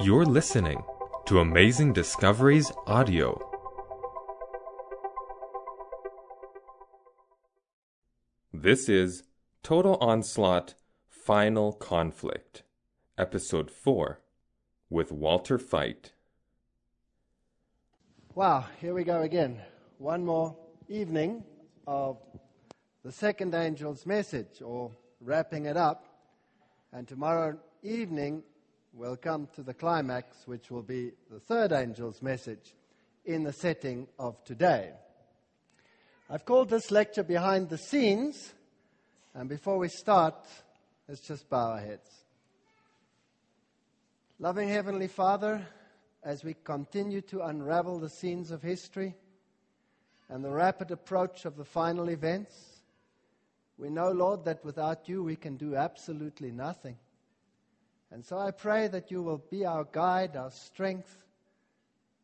You're listening to Amazing Discoveries Audio. This is Total Onslaught Final Conflict, Episode 4, with Walter Veith. Wow, here we go again. One more evening of the second angel's message, or wrapping it up. And tomorrow evening, we'll come to the climax, which will be the third angel's message in the setting of today. I've called this lecture Behind the Scenes. And before we start, let's just bow our heads. Loving Heavenly Father, as we continue to unravel the scenes of history and the rapid approach of the final events, we know, Lord, that without you we can do absolutely nothing. And so I pray that you will be our guide, our strength,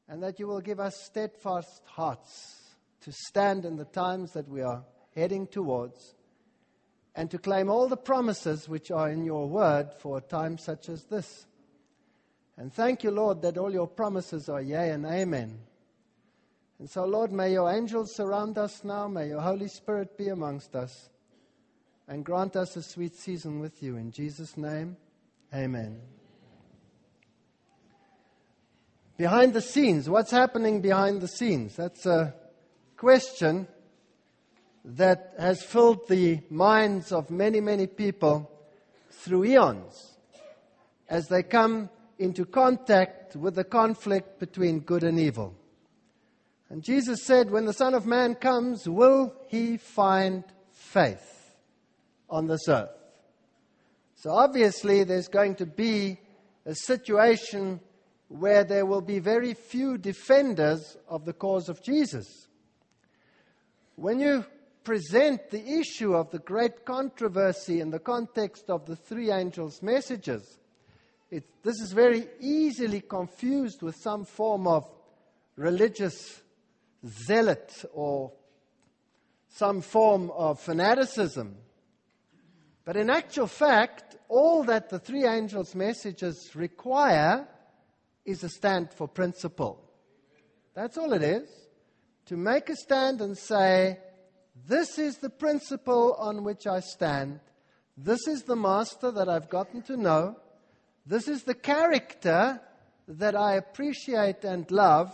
and that you will give us steadfast hearts to stand in the times that we are heading towards and to claim all the promises which are in your word for a time such as this. And thank you, Lord, that all your promises are yea and amen. And so, Lord, may your angels surround us now. May your Holy Spirit be amongst us. And grant us a sweet season with you. In Jesus' name, amen. Behind the scenes, what's happening behind the scenes? That's a question that has filled the minds of many, many people through eons as they come into contact with the conflict between good and evil. And Jesus said, When the Son of Man comes, will he find faith on this earth? So obviously, there's going to be a situation where there will be very few defenders of the cause of Jesus. When you present the issue of the great controversy in the context of the three angels' messages, it, this is very easily confused with some form of religious zealot or some form of fanaticism. But in actual fact, all that the three angels' messages require is a stand for principle. That's all it is. To make a stand and say, this is the principle on which I stand. This is the master that I've gotten to know. This is the character that I appreciate and love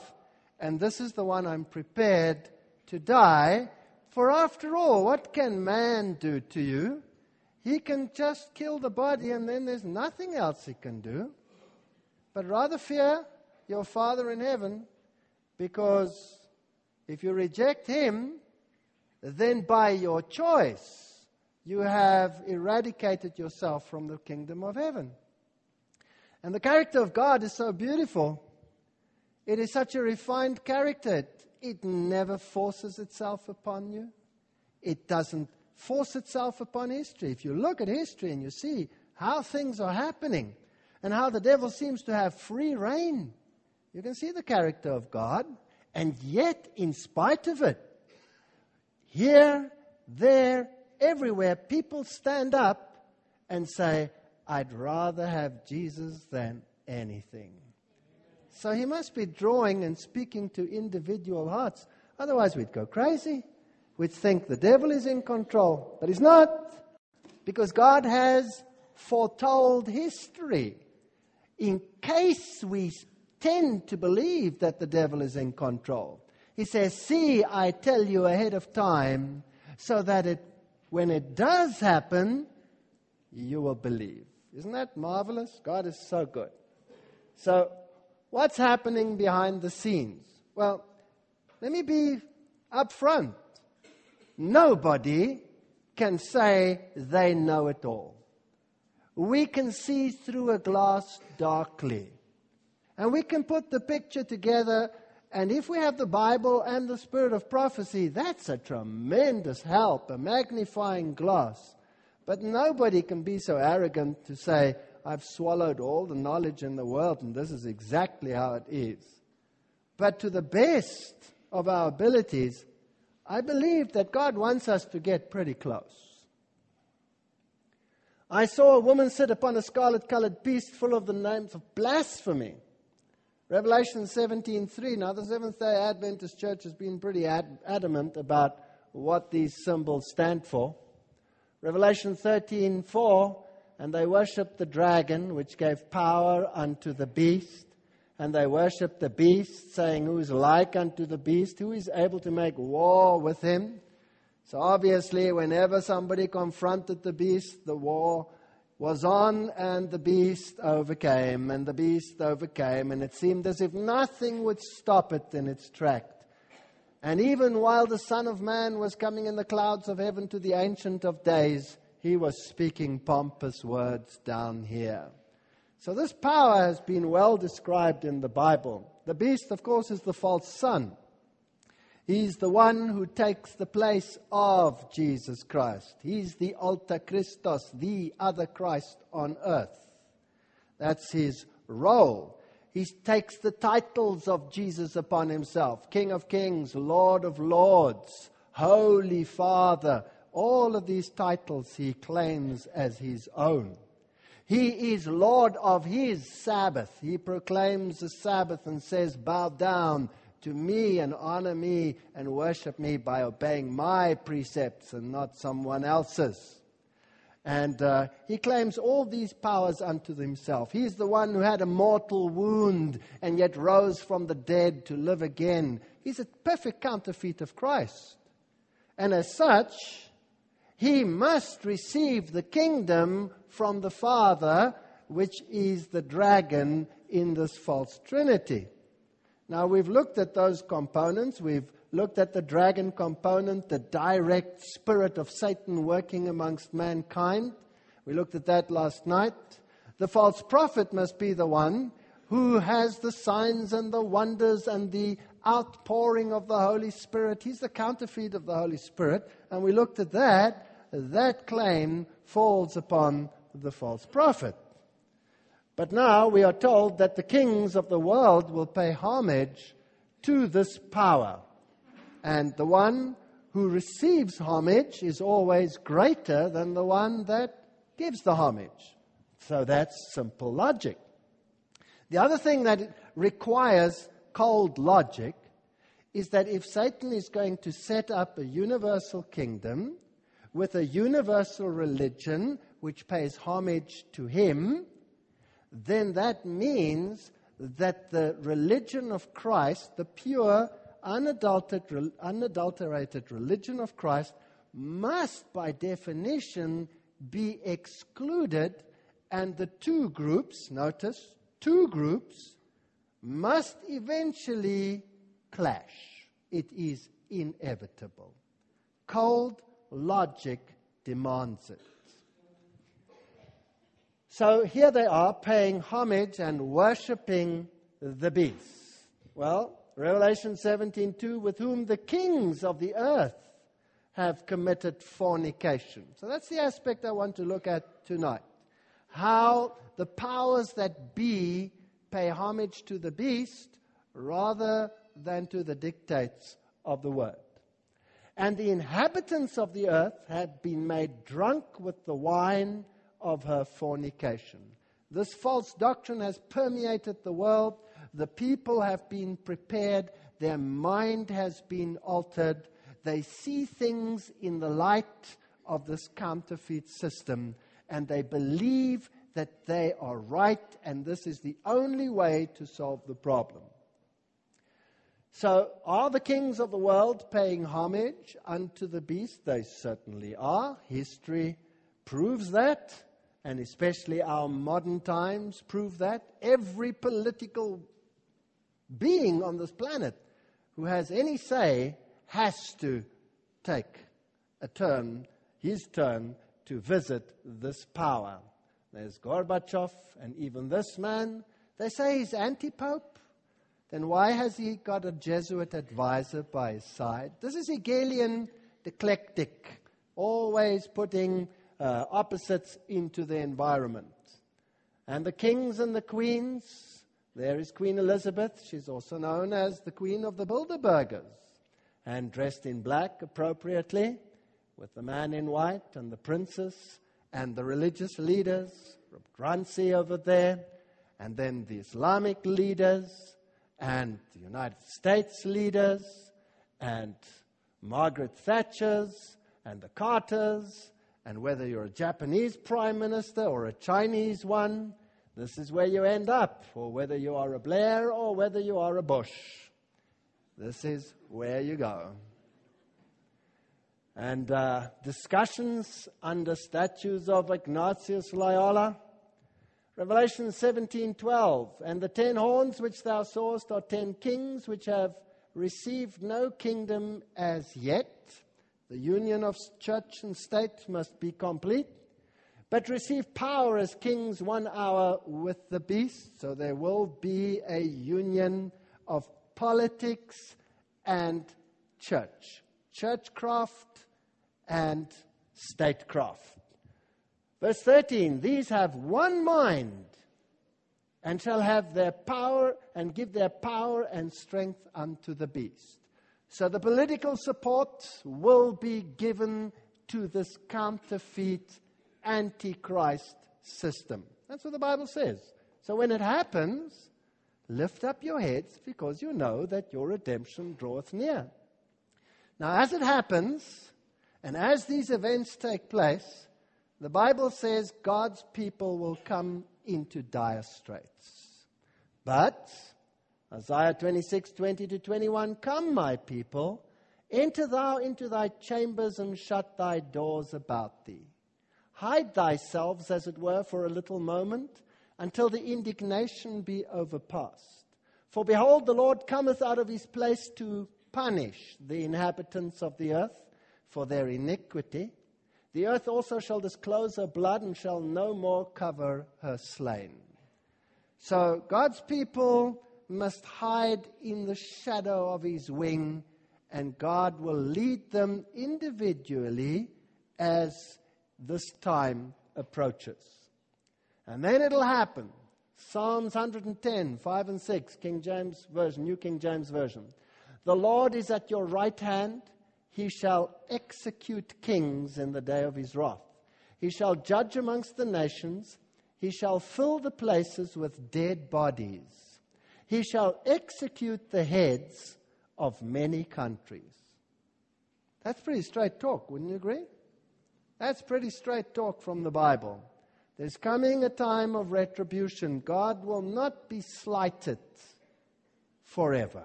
and this is the one I'm prepared to die. For after all, what can man do to you? He can just kill the body, and then there's nothing else he can do. But rather fear your Father in heaven, because if you reject him, then by your choice, you have eradicated yourself from the kingdom of heaven. And the character of God is so beautiful it is such a refined character. It never forces itself upon you. It doesn't force itself upon history. If you look at history and you see how things are happening and how the devil seems to have free reign, you can see the character of God. And yet, in spite of it, here, there, everywhere, people stand up and say, I'd rather have Jesus than anything. So he must be drawing and speaking to individual hearts. Otherwise, we'd go crazy. We'd think the devil is in control. But he's not. Because God has foretold history. In case we tend to believe that the devil is in control, he says, See, I tell you ahead of time, so that it, when it does happen, you will believe. Isn't that marvelous? God is so good. So What's happening behind the scenes? Well, let me be upfront. Nobody can say they know it all. We can see through a glass darkly. And we can put the picture together, and if we have the Bible and the spirit of prophecy, that's a tremendous help, a magnifying glass. But nobody can be so arrogant to say, I've swallowed all the knowledge in the world, and this is exactly how it is. But to the best of our abilities, I believe that God wants us to get pretty close. I saw a woman sit upon a scarlet colored beast full of the names of blasphemy. Revelation 17:3. Now, the Seventh day Adventist Church has been pretty ad- adamant about what these symbols stand for. Revelation 13:4. And they worshipped the dragon, which gave power unto the beast. And they worshipped the beast, saying, Who is like unto the beast? Who is able to make war with him? So obviously, whenever somebody confronted the beast, the war was on, and the beast overcame, and the beast overcame, and it seemed as if nothing would stop it in its track. And even while the Son of Man was coming in the clouds of heaven to the Ancient of Days, he was speaking pompous words down here. So this power has been well described in the Bible. The beast, of course, is the false son. He's the one who takes the place of Jesus Christ. He's the alter Christos, the other Christ on earth. That's his role. He takes the titles of Jesus upon himself King of Kings, Lord of Lords, Holy Father. All of these titles he claims as his own. He is Lord of his Sabbath. He proclaims the Sabbath and says, Bow down to me and honor me and worship me by obeying my precepts and not someone else's. And uh, he claims all these powers unto himself. He's the one who had a mortal wound and yet rose from the dead to live again. He's a perfect counterfeit of Christ. And as such, he must receive the kingdom from the Father, which is the dragon in this false trinity. Now, we've looked at those components. We've looked at the dragon component, the direct spirit of Satan working amongst mankind. We looked at that last night. The false prophet must be the one who has the signs and the wonders and the outpouring of the Holy Spirit. He's the counterfeit of the Holy Spirit. And we looked at that. That claim falls upon the false prophet. But now we are told that the kings of the world will pay homage to this power. And the one who receives homage is always greater than the one that gives the homage. So that's simple logic. The other thing that requires cold logic is that if Satan is going to set up a universal kingdom with a universal religion which pays homage to him, then that means that the religion of Christ, the pure, unadulterated, religion of Christ, must by definition be excluded, and the two groups, notice, two groups, must eventually clash. It is inevitable. Cold logic demands it. So here they are paying homage and worshiping the beast. Well, Revelation 17:2 with whom the kings of the earth have committed fornication. So that's the aspect I want to look at tonight. How the powers that be pay homage to the beast rather than to the dictates of the word. And the inhabitants of the earth have been made drunk with the wine of her fornication. This false doctrine has permeated the world. The people have been prepared. Their mind has been altered. They see things in the light of this counterfeit system and they believe that they are right and this is the only way to solve the problem. So, are the kings of the world paying homage unto the beast? They certainly are. History proves that and especially our modern times prove that. Every political being on this planet who has any say has to take a turn, his turn, to visit this power. There's Gorbachev and even this man. They say he's anti pope. Then why has he got a Jesuit advisor by his side? This is Hegelian dialectic, always putting uh, opposites into the environment. And the kings and the queens, there is Queen Elizabeth. She's also known as the Queen of the Bilderbergers, and dressed in black appropriately, with the man in white and the princess and the religious leaders, Runcie over there, and then the Islamic leaders, and the United States leaders, and Margaret Thatcher's, and the Carters, and whether you're a Japanese prime minister or a Chinese one, this is where you end up, or whether you are a Blair or whether you are a Bush. This is where you go. And uh, discussions under statues of Ignatius Loyola. Revelation 17:12 and the ten horns which thou sawest are ten kings which have received no kingdom as yet the union of church and state must be complete, but receive power as kings one hour with the beast. So there will be a union of politics and church, churchcraft and statecraft. Verse 13 These have one mind and shall have their power and give their power and strength unto the beast. So the political support will be given to this counterfeit antichrist system. That's what the Bible says. So when it happens, lift up your heads because you know that your redemption draweth near. Now, as it happens, and as these events take place, the Bible says God's people will come into dire straits. But Isaiah 26, 20 to 21 Come, my people, enter thou into thy chambers and shut thy doors about thee. Hide thyself, as it were, for a little moment, until the indignation be overpast. For behold, the Lord cometh out of his place to punish the inhabitants of the earth for their iniquity. The earth also shall disclose her blood and shall no more cover her slain. So God's people must hide in the shadow of his wing, and God will lead them individually as this time approaches. And then it'll happen. Psalms 110, 5 and 6, King James Version, New King James Version. The Lord is at your right hand, he shall execute kings in the day of his wrath. He shall judge amongst the nations, he shall fill the places with dead bodies. He shall execute the heads of many countries. That's pretty straight talk, wouldn't you agree? That's pretty straight talk from the Bible. There's coming a time of retribution. God will not be slighted forever.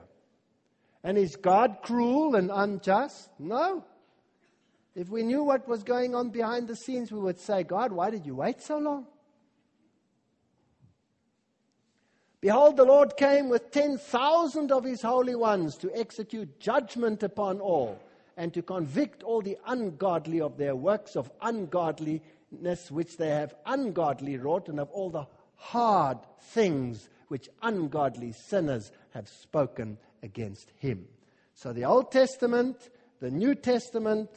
And is God cruel and unjust? No. If we knew what was going on behind the scenes, we would say, God, why did you wait so long? Behold, the Lord came with 10,000 of his holy ones to execute judgment upon all and to convict all the ungodly of their works of ungodliness which they have ungodly wrought and of all the hard things which ungodly sinners have spoken against him. So the Old Testament, the New Testament,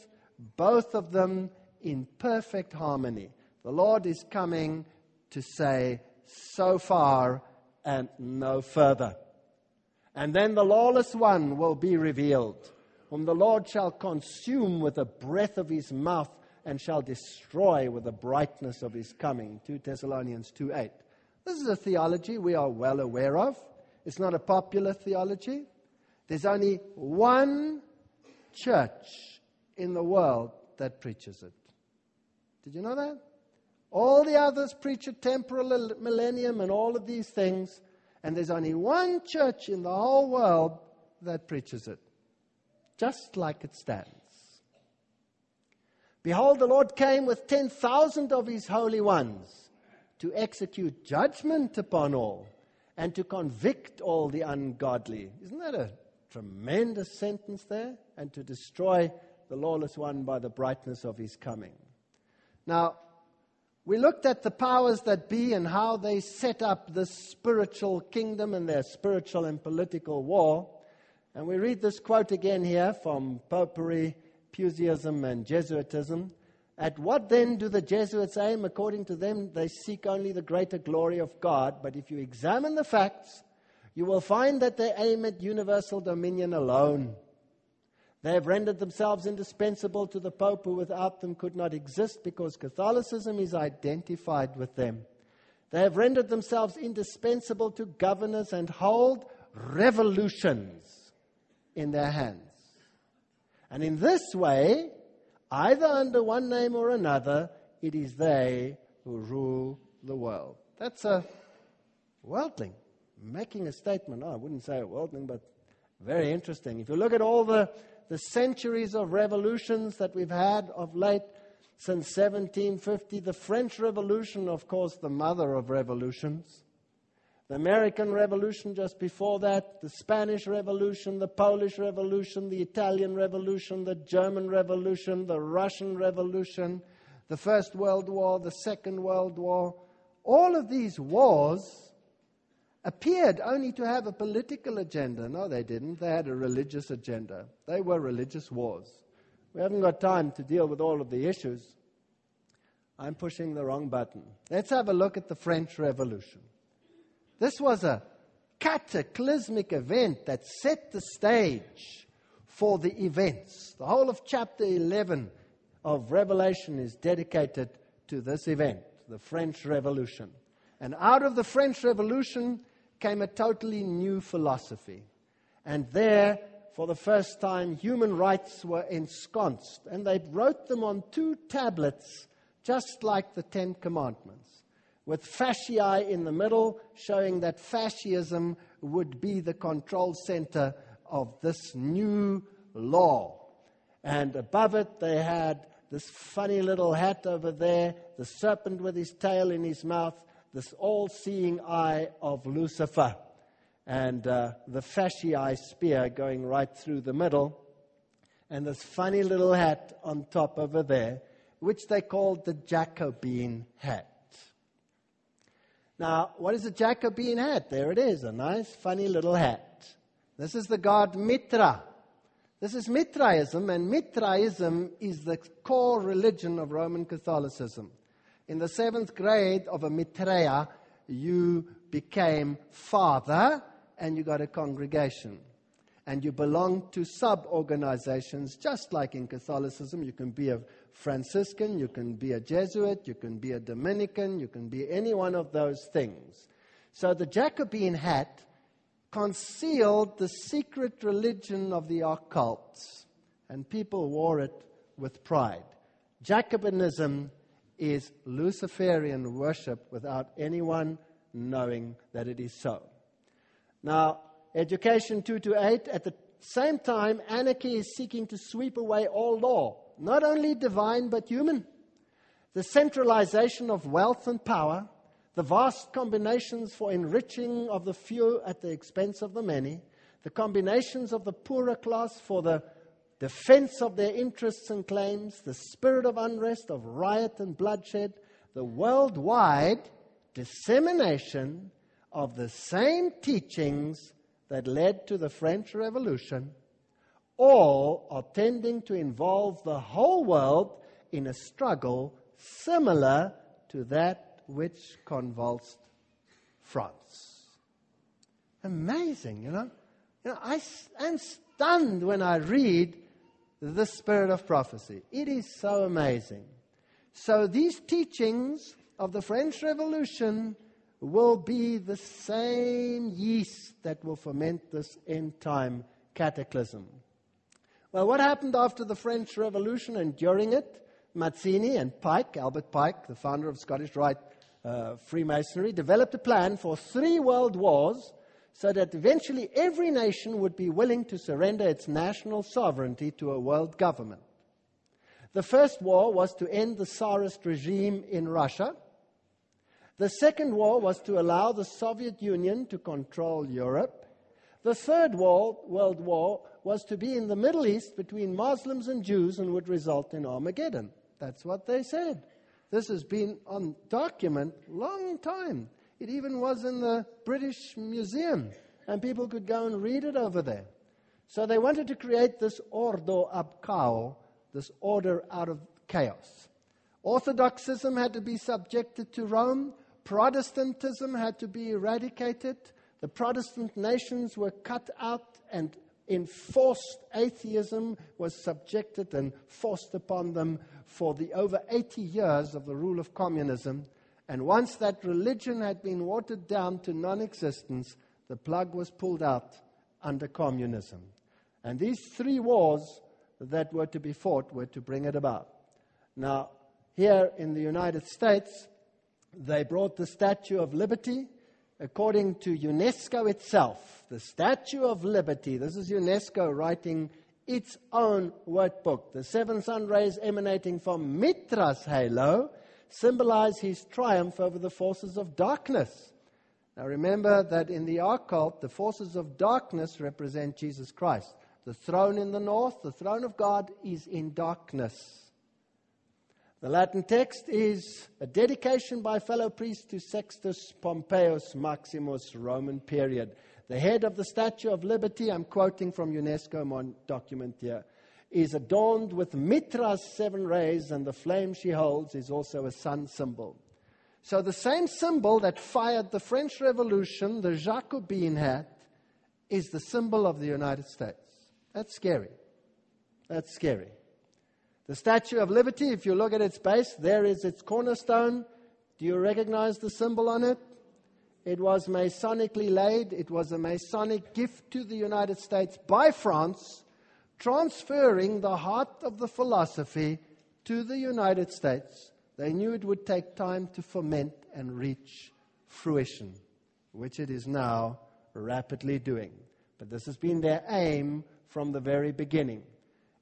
both of them in perfect harmony. The Lord is coming to say, so far, and no further. And then the lawless one will be revealed, whom the Lord shall consume with the breath of his mouth and shall destroy with the brightness of his coming. 2 Thessalonians 2 8. This is a theology we are well aware of. It's not a popular theology. There's only one church in the world that preaches it. Did you know that? All the others preach a temporal millennium and all of these things, and there's only one church in the whole world that preaches it, just like it stands. Behold, the Lord came with 10,000 of his holy ones to execute judgment upon all and to convict all the ungodly. Isn't that a tremendous sentence there? And to destroy the lawless one by the brightness of his coming. Now, we looked at the powers that be and how they set up this spiritual kingdom and their spiritual and political war. And we read this quote again here from Popery, Puseyism, and Jesuitism. At what then do the Jesuits aim? According to them, they seek only the greater glory of God. But if you examine the facts, you will find that they aim at universal dominion alone. They have rendered themselves indispensable to the Pope, who without them could not exist because Catholicism is identified with them. They have rendered themselves indispensable to governors and hold revolutions in their hands. And in this way, either under one name or another, it is they who rule the world. That's a worldling making a statement. Oh, I wouldn't say a worldling, but very interesting. If you look at all the, the centuries of revolutions that we've had of late, since 1750, the French Revolution, of course, the mother of revolutions. The American Revolution just before that, the Spanish Revolution, the Polish Revolution, the Italian Revolution, the German Revolution, the Russian Revolution, the First World War, the Second World War. All of these wars appeared only to have a political agenda. No, they didn't. They had a religious agenda. They were religious wars. We haven't got time to deal with all of the issues. I'm pushing the wrong button. Let's have a look at the French Revolution. This was a cataclysmic event that set the stage for the events. The whole of chapter 11 of Revelation is dedicated to this event, the French Revolution. And out of the French Revolution came a totally new philosophy. And there, for the first time, human rights were ensconced. And they wrote them on two tablets, just like the Ten Commandments with fasciae in the middle, showing that fascism would be the control center of this new law. And above it, they had this funny little hat over there, the serpent with his tail in his mouth, this all seeing eye of Lucifer, and uh, the fasciae spear going right through the middle, and this funny little hat on top over there, which they called the Jacobin hat. Now, what is a Jacobin hat? There it is, a nice, funny little hat. This is the god Mitra. This is Mithraism, and Mithraism is the core religion of Roman Catholicism. In the seventh grade of a Mitrea, you became father and you got a congregation. And you belong to sub organizations, just like in Catholicism. You can be a Franciscan, you can be a Jesuit, you can be a Dominican, you can be any one of those things. So the Jacobin hat concealed the secret religion of the occults, and people wore it with pride. Jacobinism is Luciferian worship without anyone knowing that it is so. Now, Education 2 to 8, at the same time, anarchy is seeking to sweep away all law not only divine but human. The centralization of wealth and power, the vast combinations for enriching of the few at the expense of the many, the combinations of the poorer class for the defense of their interests and claims, the spirit of unrest, of riot and bloodshed, the worldwide dissemination of the same teachings that led to the French Revolution all are tending to involve the whole world in a struggle similar to that which convulsed France. Amazing, you know? You know, I am stunned when I read the spirit of prophecy. It is so amazing. So these teachings of the French Revolution will be the same yeast that will ferment this end time cataclysm. Well, what happened after the French Revolution and during it? Mazzini and Pike, Albert Pike, the founder of Scottish Rite uh, Freemasonry, developed a plan for three world wars so that eventually every nation would be willing to surrender its national sovereignty to a world government. The first war was to end the Tsarist regime in Russia. The second war was to allow the Soviet Union to control Europe. The third World War was to be in the Middle East between Muslims and Jews and would result in Armageddon. That's what they said. This has been on document long time. It even was in the British Museum, and people could go and read it over there. So they wanted to create this ordo ab this order out of chaos. Orthodoxism had to be subjected to Rome. Protestantism had to be eradicated. The Protestant nations were cut out and enforced atheism was subjected and forced upon them for the over 80 years of the rule of communism. And once that religion had been watered down to non existence, the plug was pulled out under communism. And these three wars that were to be fought were to bring it about. Now, here in the United States, they brought the Statue of Liberty according to UNESCO itself. The Statue of Liberty, this is UNESCO writing its own workbook. The seven sun rays emanating from Mitra's halo symbolize his triumph over the forces of darkness. Now remember that in the occult, the forces of darkness represent Jesus Christ. The throne in the north, the throne of God, is in darkness. The Latin text is a dedication by fellow priest to Sextus Pompeius Maximus, Roman period. The head of the Statue of Liberty, I'm quoting from UNESCO document here, is adorned with Mitra's seven rays, and the flame she holds is also a sun symbol. So the same symbol that fired the French Revolution, the Jacobin hat, is the symbol of the United States. That's scary. That's scary. The Statue of Liberty, if you look at its base, there is its cornerstone. Do you recognize the symbol on it? It was Masonically laid. It was a Masonic gift to the United States by France, transferring the heart of the philosophy to the United States they knew it would take time to ferment and reach fruition, which it is now rapidly doing. But this has been their aim from the very beginning.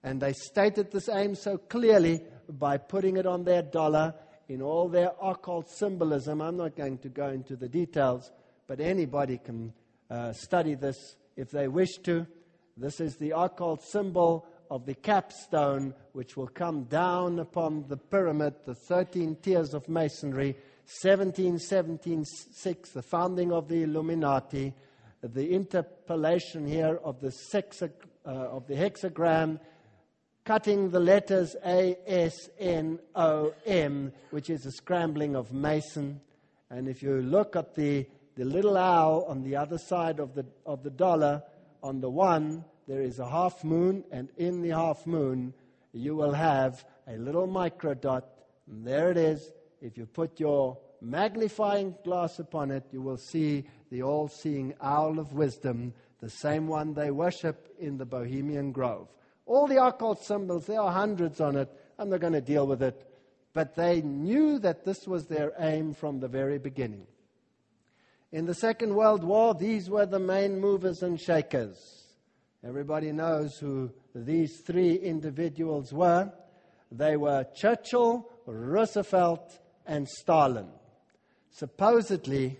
And they stated this aim so clearly by putting it on their dollar in all their occult symbolism. I'm not going to go into the details, but anybody can uh, study this if they wish to. This is the occult symbol of the capstone which will come down upon the pyramid, the 13 tiers of masonry, 1776, the founding of the Illuminati, the interpolation here of the, sexa, uh, of the hexagram, cutting the letters A, S, N, O, M, which is a scrambling of Mason. And if you look at the, the little owl on the other side of the, of the dollar, on the one, there is a half moon, and in the half moon, you will have a little micro dot. There it is. If you put your magnifying glass upon it, you will see the all seeing owl of wisdom, the same one they worship in the Bohemian Grove. All the occult symbols, there are hundreds on it. I'm not going to deal with it. But they knew that this was their aim from the very beginning. In the Second World War, these were the main movers and shakers. Everybody knows who these three individuals were. They were Churchill, Roosevelt, and Stalin. Supposedly,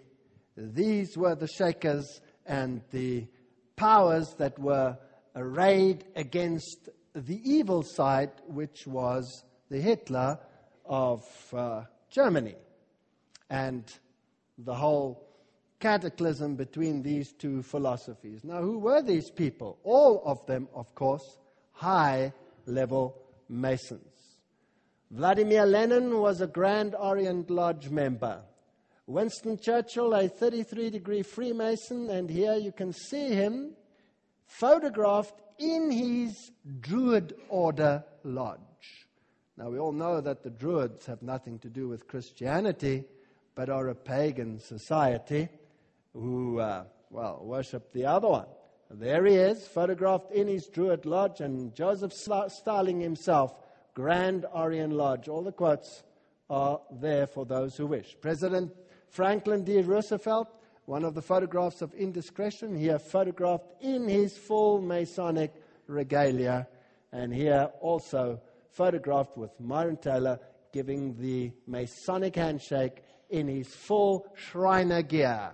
these were the shakers and the powers that were arrayed against the evil side, which was the Hitler of uh, Germany. And the whole cataclysm between these two philosophies. Now, who were these people? All of them, of course, high level Masons. Vladimir Lenin was a Grand Orient Lodge member. Winston Churchill, a 33 degree Freemason, and here you can see him photographed in his Druid Order Lodge. Now, we all know that the Druids have nothing to do with Christianity, but are a pagan society who, uh, well, worship the other one. There he is, photographed in his Druid Lodge, and Joseph Stalin himself, Grand Orient Lodge. All the quotes are there for those who wish. President Franklin D. Roosevelt, one of the photographs of indiscretion, here photographed in his full Masonic regalia, and here also photographed with Myron Taylor giving the Masonic handshake in his full Shriner gear.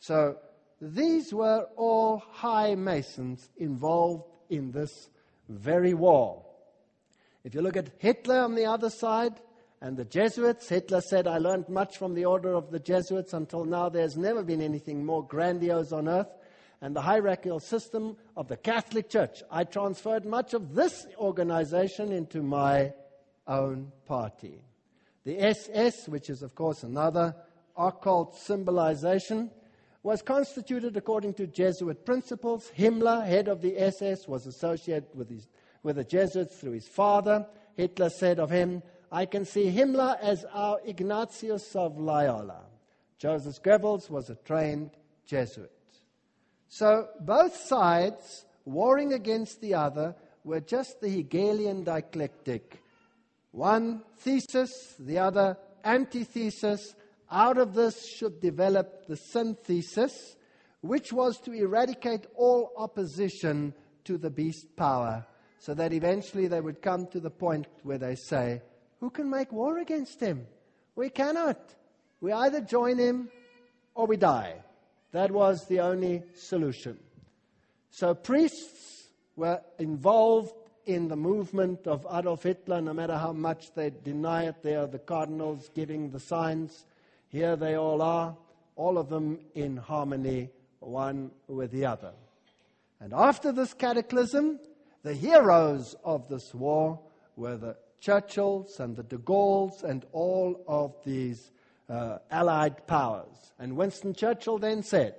So these were all high masons involved in this very war. If you look at Hitler on the other side and the Jesuits, Hitler said, I learned much from the order of the Jesuits. Until now, there's never been anything more grandiose on earth. And the hierarchical system of the Catholic Church. I transferred much of this organization into my own party. The SS, which is, of course, another occult symbolization, was constituted according to Jesuit principles. Himmler, head of the SS, was associated with, his, with the Jesuits through his father. Hitler said of him, I can see Himmler as our Ignatius of Loyola. Joseph Goebbels was a trained Jesuit. So both sides, warring against the other, were just the Hegelian dialectic. One thesis, the other antithesis. Out of this should develop the synthesis, which was to eradicate all opposition to the beast power, so that eventually they would come to the point where they say, Who can make war against him? We cannot. We either join him or we die. That was the only solution. So priests were involved in the movement of Adolf Hitler, no matter how much they deny it. They are the cardinals giving the signs. Here they all are, all of them in harmony, one with the other. And after this cataclysm, the heroes of this war were the Churchills and the de Gaulles and all of these uh, Allied powers. And Winston Churchill then said,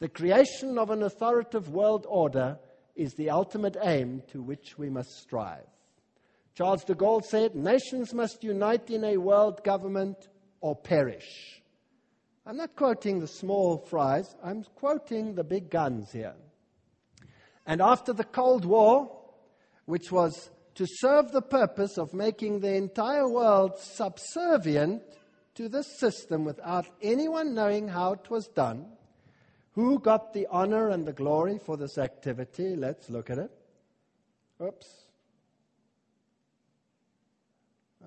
The creation of an authoritative world order is the ultimate aim to which we must strive. Charles de Gaulle said, Nations must unite in a world government or perish. I'm not quoting the small fries, I'm quoting the big guns here. And after the Cold War, which was to serve the purpose of making the entire world subservient to this system without anyone knowing how it was done. Who got the honor and the glory for this activity? Let's look at it. Oops.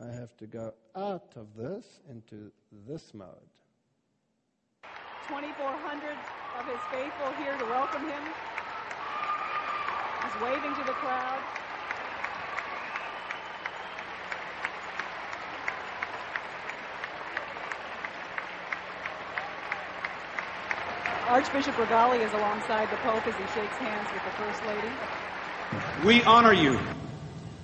I have to go out of this into this mode. 2,400 of his faithful here to welcome him. He's waving to the crowd. Archbishop Rigali is alongside the Pope as he shakes hands with the First Lady. We honor you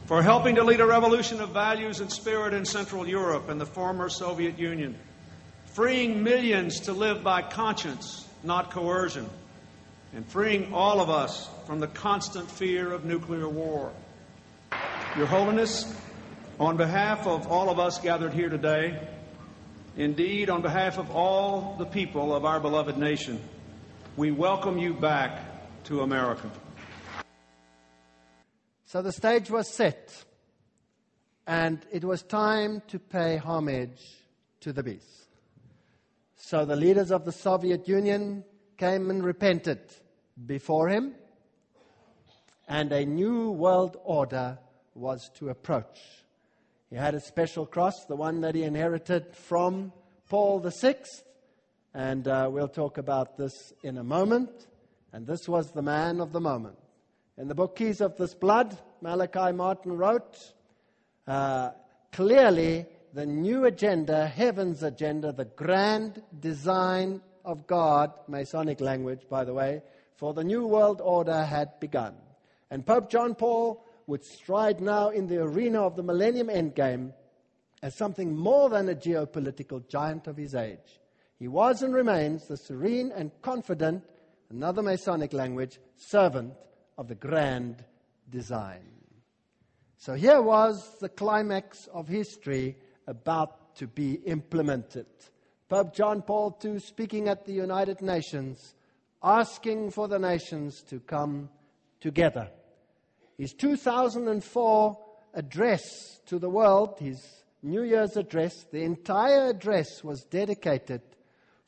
for helping to lead a revolution of values and spirit in Central Europe and the former Soviet Union, freeing millions to live by conscience, not coercion, and freeing all of us from the constant fear of nuclear war. Your Holiness, on behalf of all of us gathered here today, indeed on behalf of all the people of our beloved nation, we welcome you back to America. So the stage was set, and it was time to pay homage to the beast. So the leaders of the Soviet Union came and repented before him, and a new world order was to approach. He had a special cross, the one that he inherited from Paul VI, and uh, we'll talk about this in a moment. And this was the man of the moment. In the book Keys of This Blood, Malachi Martin wrote uh, clearly the new agenda, heaven's agenda, the grand design of God, Masonic language, by the way, for the new world order had begun. And Pope John Paul would stride now in the arena of the millennium endgame as something more than a geopolitical giant of his age. He was and remains the serene and confident, another Masonic language, servant of the grand design. So here was the climax of history about to be implemented. Pope John Paul II speaking at the United Nations, asking for the nations to come together. His 2004 address to the world, his New Year's address, the entire address was dedicated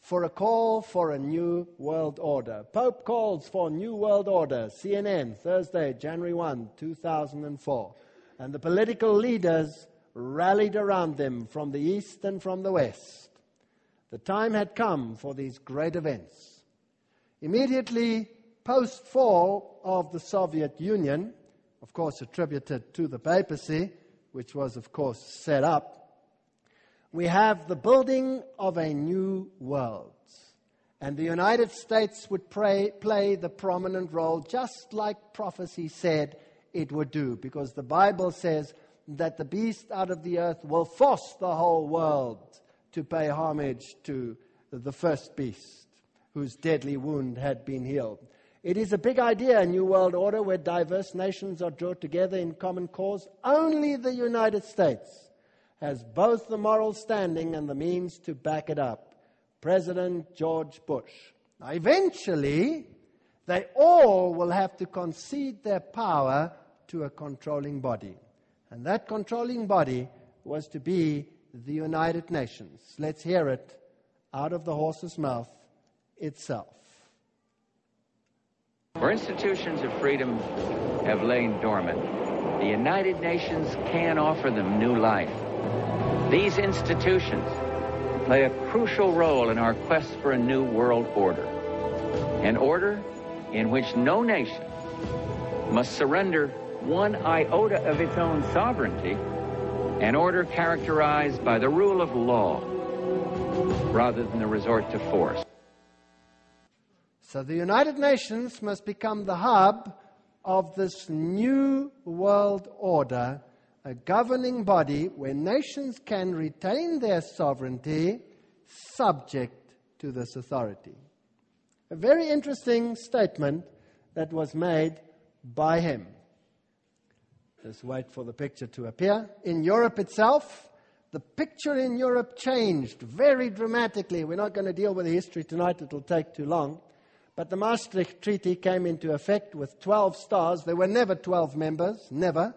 for a call for a new world order. Pope calls for new world order. CNN, Thursday, January 1, 2004. And the political leaders rallied around them from the east and from the west. The time had come for these great events. Immediately post fall of the Soviet Union, of course attributed to the papacy, which was, of course, set up we have the building of a new world. And the United States would pray, play the prominent role, just like prophecy said it would do, because the Bible says that the beast out of the earth will force the whole world to pay homage to the first beast. whose deadly wound had been healed. It is a big idea, a new world order where diverse nations are drawn together in common cause. Only the United States has both the moral standing and the means to back it up. President George Bush. Now, eventually, they all will have to concede their power to a controlling body. And that controlling body was to be the United Nations. Let's hear it out of the horse's mouth itself. Where institutions of freedom have lain dormant, the United Nations can offer them new life. These institutions play a crucial role in our quest for a new world order. An order in which no nation must surrender one iota of its own sovereignty, an order characterized by the rule of law rather than the resort to force. So the United Nations must become the hub of this new world order, a governing body where nations can retain their sovereignty subject to this authority. A very interesting statement that was made by him. Just wait for the picture to appear. In Europe itself, the picture in Europe changed very dramatically. We're not going to deal with the history tonight, it'll take too long. But the Maastricht Treaty came into effect with 12 stars. There were never 12 members, never.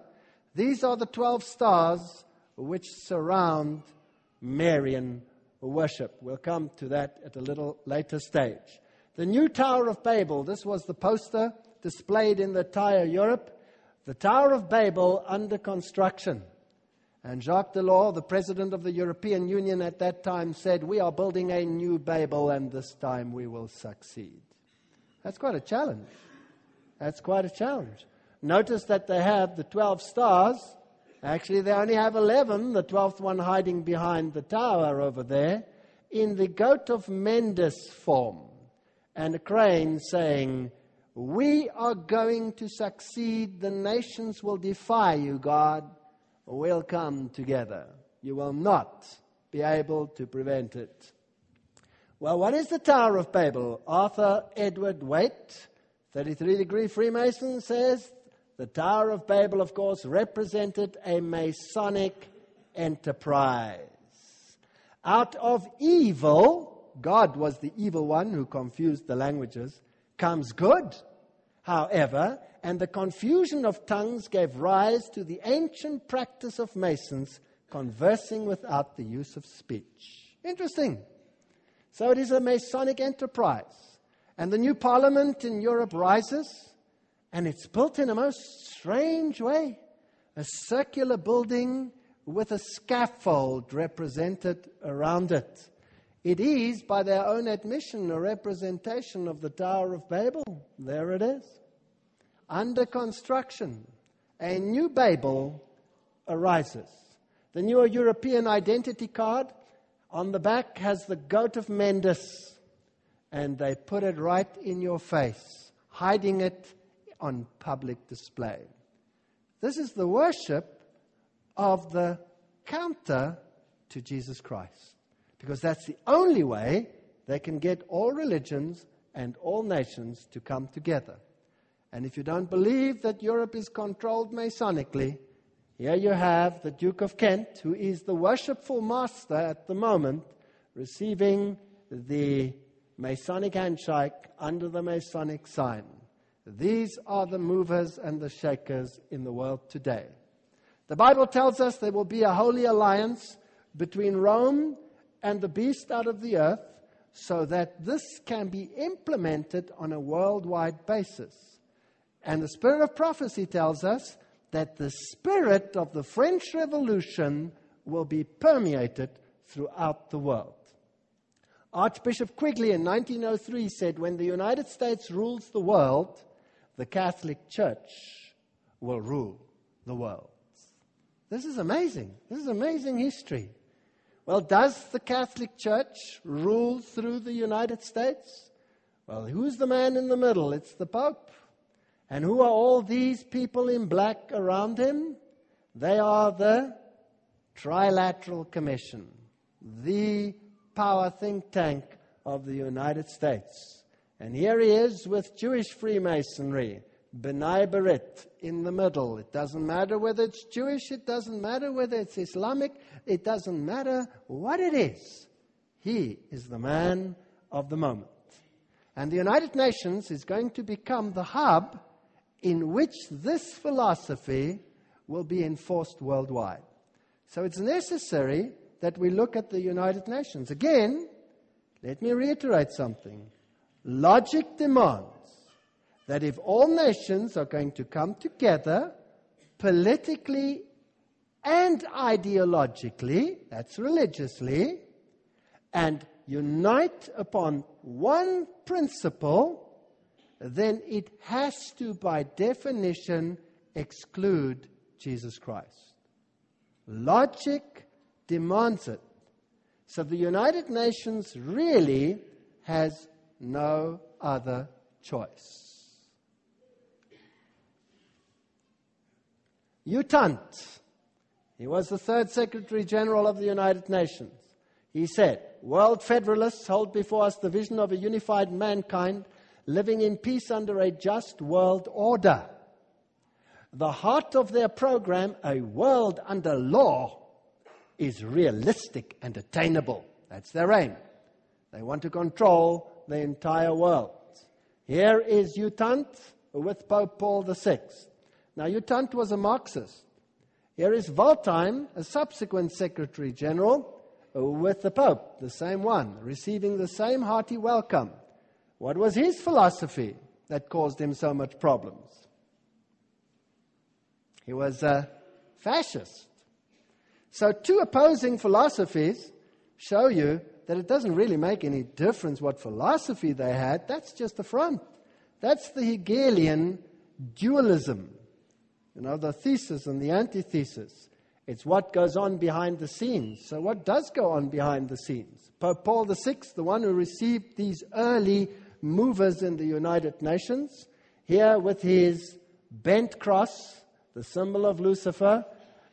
These are the 12 stars which surround Marian worship. We'll come to that at a little later stage. The new Tower of Babel, this was the poster displayed in the entire Europe. The Tower of Babel under construction. And Jacques Delors, the president of the European Union at that time, said, We are building a new Babel and this time we will succeed. That's quite a challenge. That's quite a challenge. Notice that they have the 12 stars. Actually, they only have 11, the 12th one hiding behind the tower over there, in the goat of Mendes form and a crane saying, We are going to succeed. The nations will defy you, God. We'll come together. You will not be able to prevent it. Well, what is the Tower of Babel? Arthur Edward Waite, 33 degree Freemason, says the Tower of Babel, of course, represented a Masonic enterprise. Out of evil, God was the evil one who confused the languages, comes good, however, and the confusion of tongues gave rise to the ancient practice of Masons conversing without the use of speech. Interesting. So it is a Masonic enterprise. And the new parliament in Europe rises, and it's built in a most strange way a circular building with a scaffold represented around it. It is, by their own admission, a representation of the Tower of Babel. There it is. Under construction, a new Babel arises. The new European identity card on the back has the goat of Mendes, and they put it right in your face, hiding it on public display. This is the worship of the counter to Jesus Christ because that's the only way they can get all religions and all nations to come together. And if you don't believe that Europe is controlled Masonically, here you have the Duke of Kent, who is the worshipful master at the moment, receiving the Masonic handshake under the Masonic sign. These are the movers and the shakers in the world today. The Bible tells us there will be a holy alliance between Rome and the beast out of the earth so that this can be implemented on a worldwide basis. And the spirit of prophecy tells us that the spirit of the French Revolution will be permeated throughout the world. Archbishop Quigley in 1903 said, When the United States rules the world, the Catholic Church will rule the world. This is amazing. This is amazing history. Well, does the Catholic Church rule through the United States? Well, who's the man in the middle? It's the Pope. And who are all these people in black around him? They are the Trilateral Commission, the power think tank of the United States. And here he is with Jewish Freemasonry, B'nai B'rith, in the middle. It doesn't matter whether it's Jewish, it doesn't matter whether it's Islamic, it doesn't matter what it is. He is the man of the moment. And the United Nations is going to become the hub in which this philosophy will be enforced worldwide. So it's necessary that we look at the United Nations. Again, let me reiterate something. Logic demands that if all nations are going to come together politically and ideologically, that's religiously, and unite upon one principle, then it has to, by definition, exclude Jesus Christ. Logic demands it. So the United Nations really has no other choice. U Thant, he was the third Secretary General of the United Nations. He said, World Federalists hold before us the vision of a unified mankind living in peace under a just world order. The heart of their program, a world under law, is realistic and attainable. That's their aim. They want to control the entire world. Here is U Thant with Pope Paul VI. Now, U Thant was a Marxist. Here is Waldheim, a subsequent Secretary General, with the Pope, the same one, receiving the same hearty welcome. What was his philosophy that caused him so much problems? He was a fascist. So, two opposing philosophies show you that it doesn't really make any difference what philosophy they had. That's just the front. That's the Hegelian dualism. You know, the thesis and the antithesis. It's what goes on behind the scenes. So, what does go on behind the scenes? Pope Paul VI, the one who received these early movers in the United Nations, here with his bent cross, the symbol of Lucifer,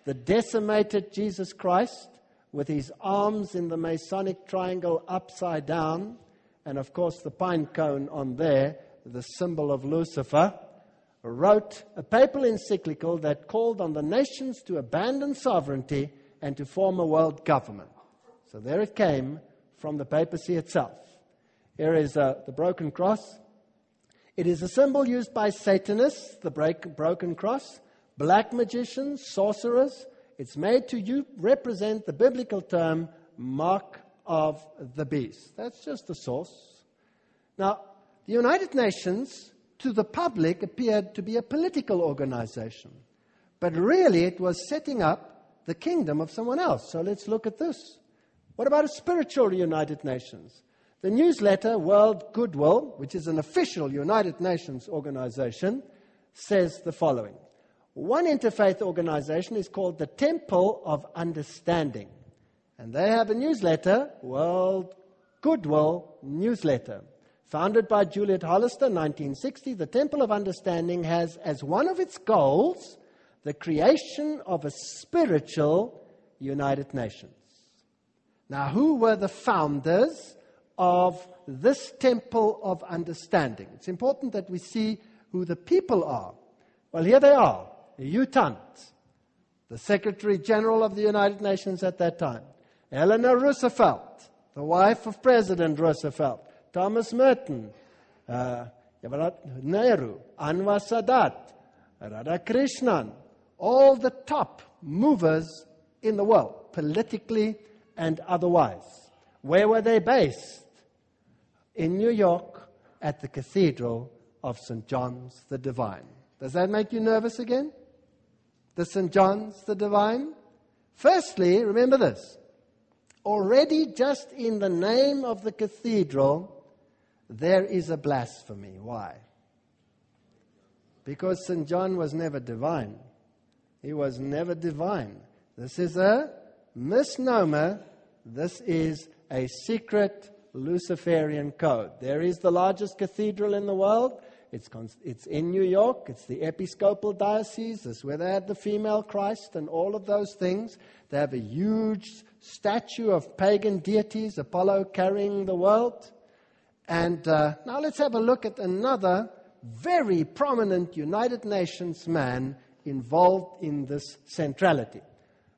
the decimated Jesus Christ, with his arms in the Masonic triangle upside down, and of course the pine cone on there, the symbol of Lucifer wrote a papal encyclical that called on the nations to abandon sovereignty and to form a world government. So there it came from the papacy itself. Here is uh, the broken cross. It is a symbol used by Satanists, the break, broken cross, black magicians, sorcerers. It's made to represent the biblical term mark of the beast. That's just the source. Now, the United Nations to the public appeared to be a political organization. But really, it was setting up the kingdom of someone else. So let's look at this. What about a spiritual United Nations? The newsletter World Goodwill, which is an official United Nations organization, says the following One interfaith organization is called the Temple of Understanding. And they have a newsletter, World Goodwill Newsletter. Founded by Juliet Hollister in 1960, the Temple of Understanding has as one of its goals the creation of a spiritual United Nations. Now, who were the founders of this Temple of Understanding? It's important that we see who the people are. Well, here they are U Thant, the Secretary General of the United Nations at that time, Eleanor Roosevelt, the wife of President Roosevelt, Thomas Merton, uh, Nehru, Anwar Sadat, Radhakrishnan, all the top movers in the world, politically and otherwise. Where were they based? In New York at the Cathedral of St. John's the Divine. Does that make you nervous again? The St. John's the Divine? Firstly, remember this. Already, just in the name of the cathedral, there is a blasphemy. Why? Because St. John was never divine. He was never divine. This is a misnomer. This is a secret Luciferian code. There is the largest cathedral in the world. It's, it's in New York. It's the Episcopal Diocese. This is where they had the female Christ and all of those things. They have a huge statue of pagan deities, Apollo carrying the world. And uh, now let's have a look at another very prominent United Nations man involved in this centrality.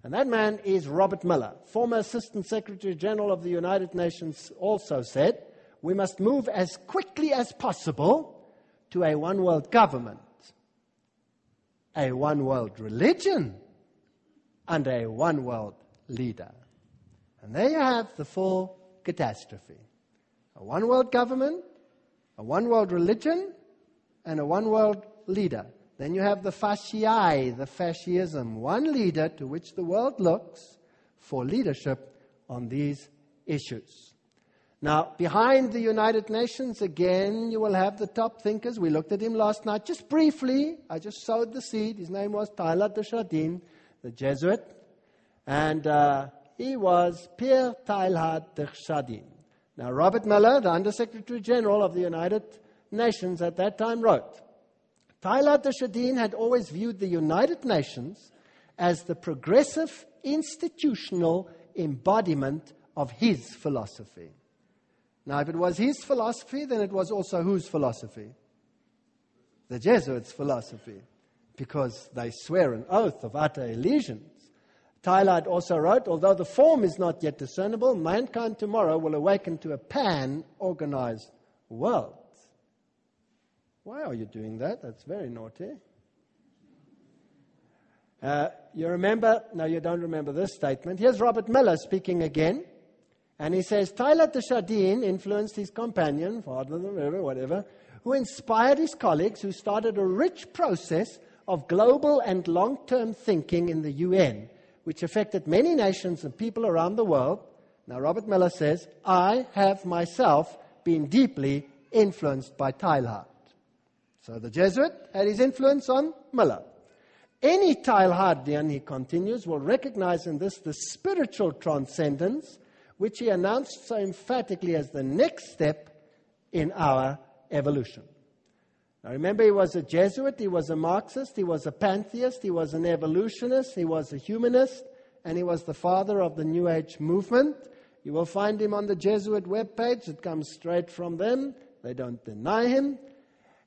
And that man is Robert Muller, former Assistant Secretary General of the United Nations, also said, We must move as quickly as possible to a one world government, a one world religion, and a one world leader. And there you have the full catastrophe a one world government, a one world religion, and a one world leader. Then you have the fasciae, the fascism, one leader to which the world looks for leadership on these issues. Now, behind the United Nations, again, you will have the top thinkers. We looked at him last night, just briefly. I just sowed the seed. His name was Teilhard de Chardin, the Jesuit. And uh, he was Pierre Teilhard de Chardin. Now, Robert Muller, the Undersecretary General of the United Nations at that time, wrote Teilhard de Chardin had always viewed the United Nations as the progressive institutional embodiment of his philosophy. Now, if it was his philosophy, then it was also whose philosophy? The Jesuits' philosophy, because they swear an oath of utter allegiance. Teilhard also wrote, although the form is not yet discernible, mankind tomorrow will awaken to a pan organized world. Why are you doing that? That's very naughty. Uh, you remember, no, you don't remember this statement. Here's Robert Muller speaking again. And he says, Teilhard de Chardin influenced his companion, father, whatever, whatever, who inspired his colleagues, who started a rich process of global and long term thinking in the UN, which affected many nations and people around the world. Now, Robert Muller says, I have myself been deeply influenced by Teilhard. So the Jesuit had his influence on Muller. Any Teilhardian, he continues, will recognize in this the spiritual transcendence which he announced so emphatically as the next step in our evolution. Now remember, he was a Jesuit, he was a Marxist, he was a pantheist, he was an evolutionist, he was a humanist, and he was the father of the New Age movement. You will find him on the Jesuit webpage. It comes straight from them. They don't deny him.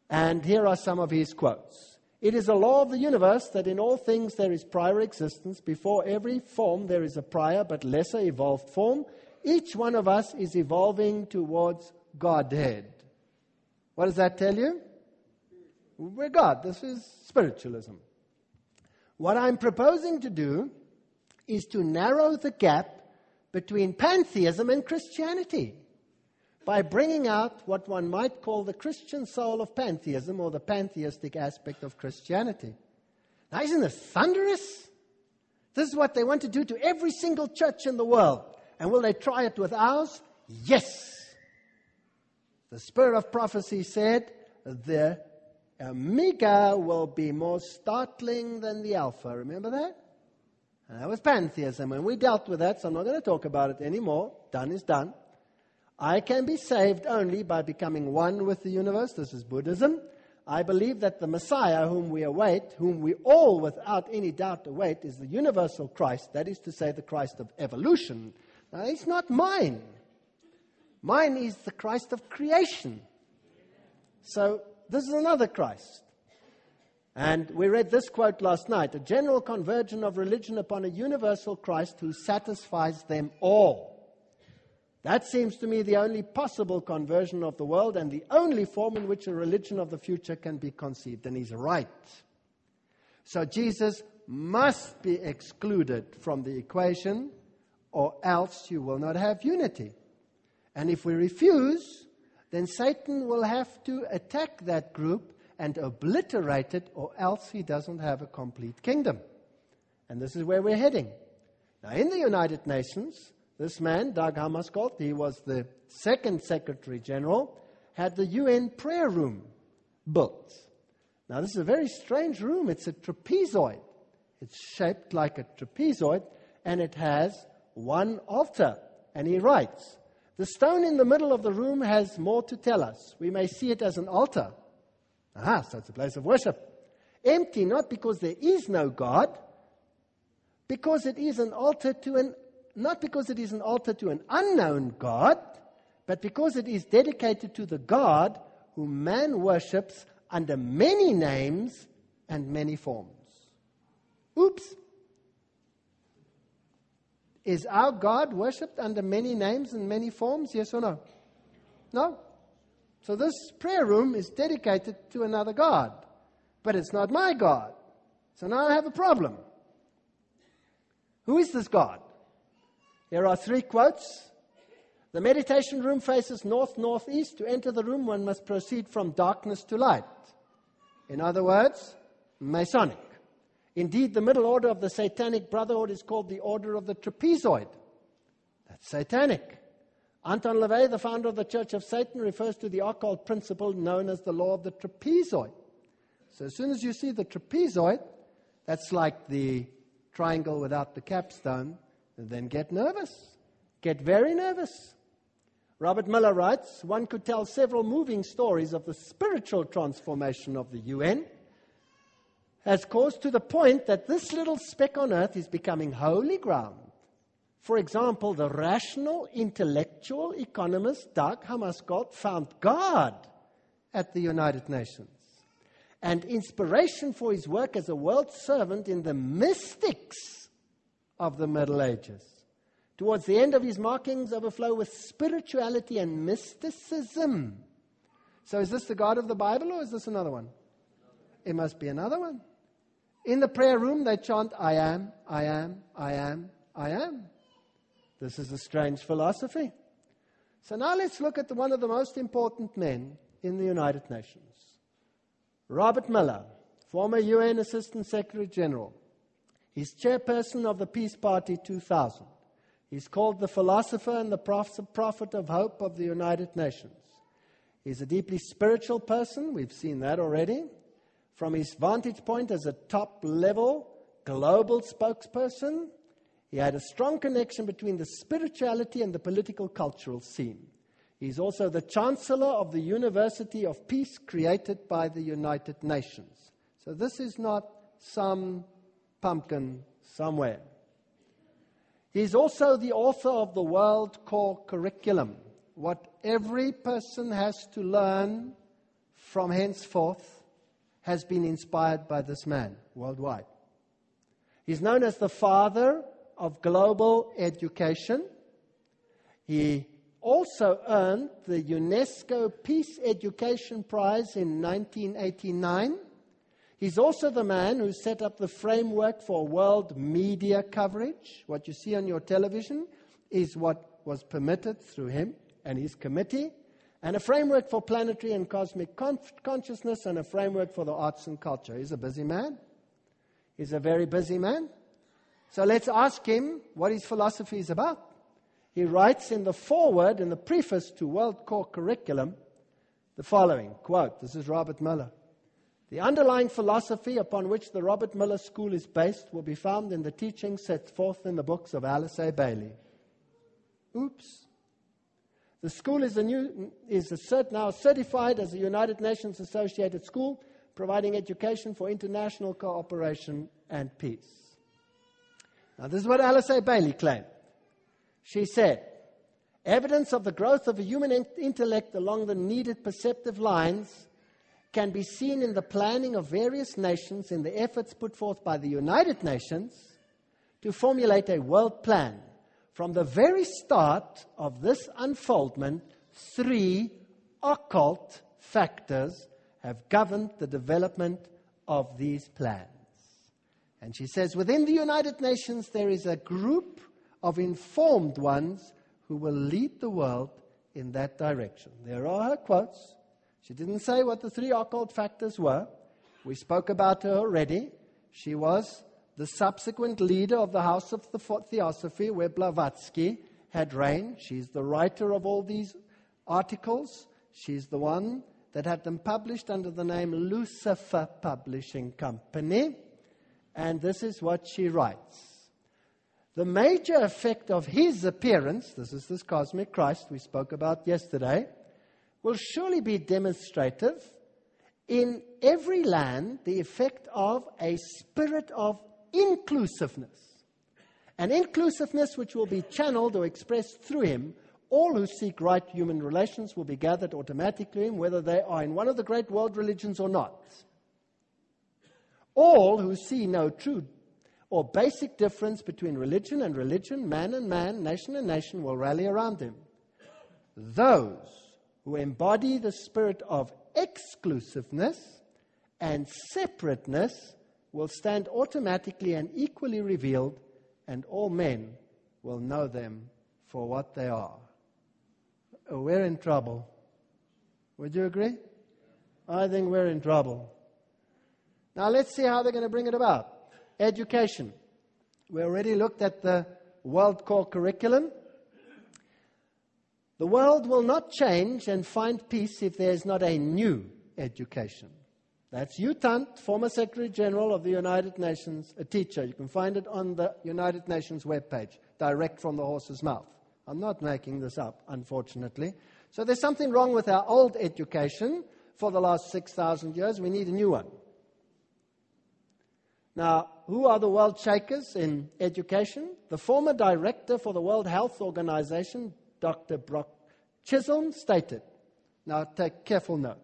And here are some of his quotes. It is a law of the universe that in all things there is prior existence. Before every form there is a prior but lesser evolved form. Each one of us is evolving towards Godhead. What does that tell you? We're God. This is spiritualism. What I'm proposing to do is to narrow the gap between pantheism and Christianity by bringing out what one might call the Christian soul of pantheism or the pantheistic aspect of Christianity. Now, isn't this thunderous? This is what they want to do to every single church in the world. And will they try it with ours? Yes. The spirit of prophecy said the Omega will be more startling than the Alpha. Remember that? And that was pantheism. And we dealt with that, so I'm not going to talk about it anymore. Done is done. I can be saved only by becoming one with the universe. This is Buddhism. I believe that the Messiah whom we await, whom we all without any doubt await, is the universal Christ, that is to say, the Christ of evolution. Now, it's not mine. Mine is the Christ of creation. So, this is another Christ. And we read this quote last night a general conversion of religion upon a universal Christ who satisfies them all. That seems to me the only possible conversion of the world and the only form in which a religion of the future can be conceived. And he's right. So Jesus must be excluded from the equation, or else you will not have unity. And if we refuse, then Satan will have to attack that group and obliterate it, or else he doesn't have a complete kingdom. And this is where we're heading. Now, in the United Nations, this man, Dag Hammarskjöld, he was the second Secretary General, had the UN prayer room built. Now, this is a very strange room. It's a trapezoid. It's shaped like a trapezoid, and it has one altar. And he writes The stone in the middle of the room has more to tell us. We may see it as an altar. Ah, so it's a place of worship. Empty, not because there is no God, because it is an altar to an not because it is an altar to an unknown God, but because it is dedicated to the God whom man worships under many names and many forms. Oops. Is our God worshipped under many names and many forms? Yes or no? No. So this prayer room is dedicated to another God, but it's not my God. So now I have a problem. Who is this God? Here are three quotes. The meditation room faces north northeast. To enter the room, one must proceed from darkness to light. In other words, Masonic. Indeed, the middle order of the Satanic Brotherhood is called the Order of the Trapezoid. That's satanic. Anton LaVey, the founder of the Church of Satan, refers to the occult principle known as the law of the trapezoid. So as soon as you see the trapezoid, that's like the triangle without the capstone, then get nervous. Get very nervous. Robert Muller writes One could tell several moving stories of the spiritual transformation of the UN has caused to the point that this little speck on earth is becoming holy ground. For example, the rational, intellectual economist Dag Hammarskjöld found God at the United Nations and inspiration for his work as a world servant in the mystics of the Middle Ages. Towards the end of his markings overflow with spirituality and mysticism. So, is this the God of the Bible or is this another one? It must be another one. In the prayer room, they chant, I am, I am, I am, I am. This is a strange philosophy. So now let's look at one of the most important men in the United Nations Robert Muller, former UN Assistant Secretary General. He's chairperson of the Peace Party 2000. He's called the philosopher and the prophet of hope of the United Nations. He's a deeply spiritual person. We've seen that already. From his vantage point as a top level global spokesperson, he had a strong connection between the spirituality and the political cultural scene. He's also the Chancellor of the University of Peace created by the United Nations. So this is not some pumpkin somewhere. He's also the author of the World Core Curriculum, what every person has to learn from henceforth has been inspired by this man worldwide. He's known as the father of global education. He also earned the UNESCO Peace Education Prize in 1989. He's also the man who set up the framework for world media coverage. What you see on your television is what was permitted through him and his committee and a framework for planetary and cosmic con- consciousness, and a framework for the arts and culture. He's a busy man. He's a very busy man. So let's ask him what his philosophy is about. He writes in the foreword, in the preface to World Core Curriculum, the following quote This is Robert Muller. The underlying philosophy upon which the Robert Muller School is based will be found in the teachings set forth in the books of Alice A. Bailey. Oops. The school is, new, is cert, now certified as a United Nations associated school, providing education for international cooperation and peace. Now, this is what Alice A. Bailey claimed. She said, Evidence of the growth of a human in- intellect along the needed perceptive lines can be seen in the planning of various nations in the efforts put forth by the United Nations to formulate a world plan from the very start of this unfoldment, three occult factors have governed the development of these plans. And she says, within the United Nations, there is a group of informed ones who will lead the world in that direction. There are her quotes. She didn't say what the three occult factors were. We spoke about her already. She was the subsequent leader of the House of the Theosophy, where Blavatsky had reigned. She's the writer of all these articles. She's the one that had them published under the name Lucifer Publishing Company. And this is what she writes. The major effect of his appearance, this is this cosmic Christ we spoke about yesterday, will surely be demonstrative in every land the effect of a spirit of inclusiveness. An inclusiveness which will be channeled or expressed through him All who seek right human relations will be gathered automatically whether they are in one of the great world religions or not. All who see no true or basic difference between religion and religion, man and man, nation and nation will rally around him. Those who embody the spirit of exclusiveness and separateness will stand automatically and equally revealed, and all men will know them for what they are. Oh, we're in trouble. Would you agree? I think we're in trouble. Now let's see how they're going to bring it about. Education. We already looked at the World Core Curriculum. The world will not change and find peace if there is not a new education. That's U Thant, former Secretary General of the United Nations, a teacher. You can find it on the United Nations webpage, direct from the horse's mouth. I'm not making this up, unfortunately. So there's something wrong with our old education for the last 6,000 years. We need a new one. Now, who are the world shakers in education? The former director for the World Health Organization, Dr. Brock Chisholm, stated. Now, take careful note.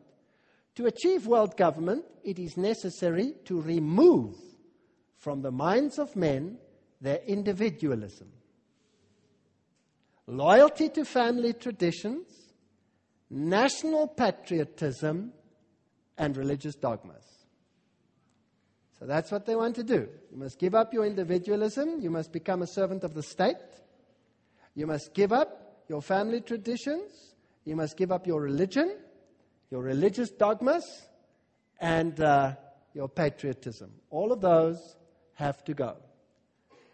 To achieve world government, it is necessary to remove from the minds of men their individualism, loyalty to family traditions, national patriotism, and religious dogmas. So that's what they want to do. You must give up your individualism. You must become a servant of the state. You must give up your family traditions. You must give up your religion, your religious dogmas, and uh, your patriotism. All of those have to go.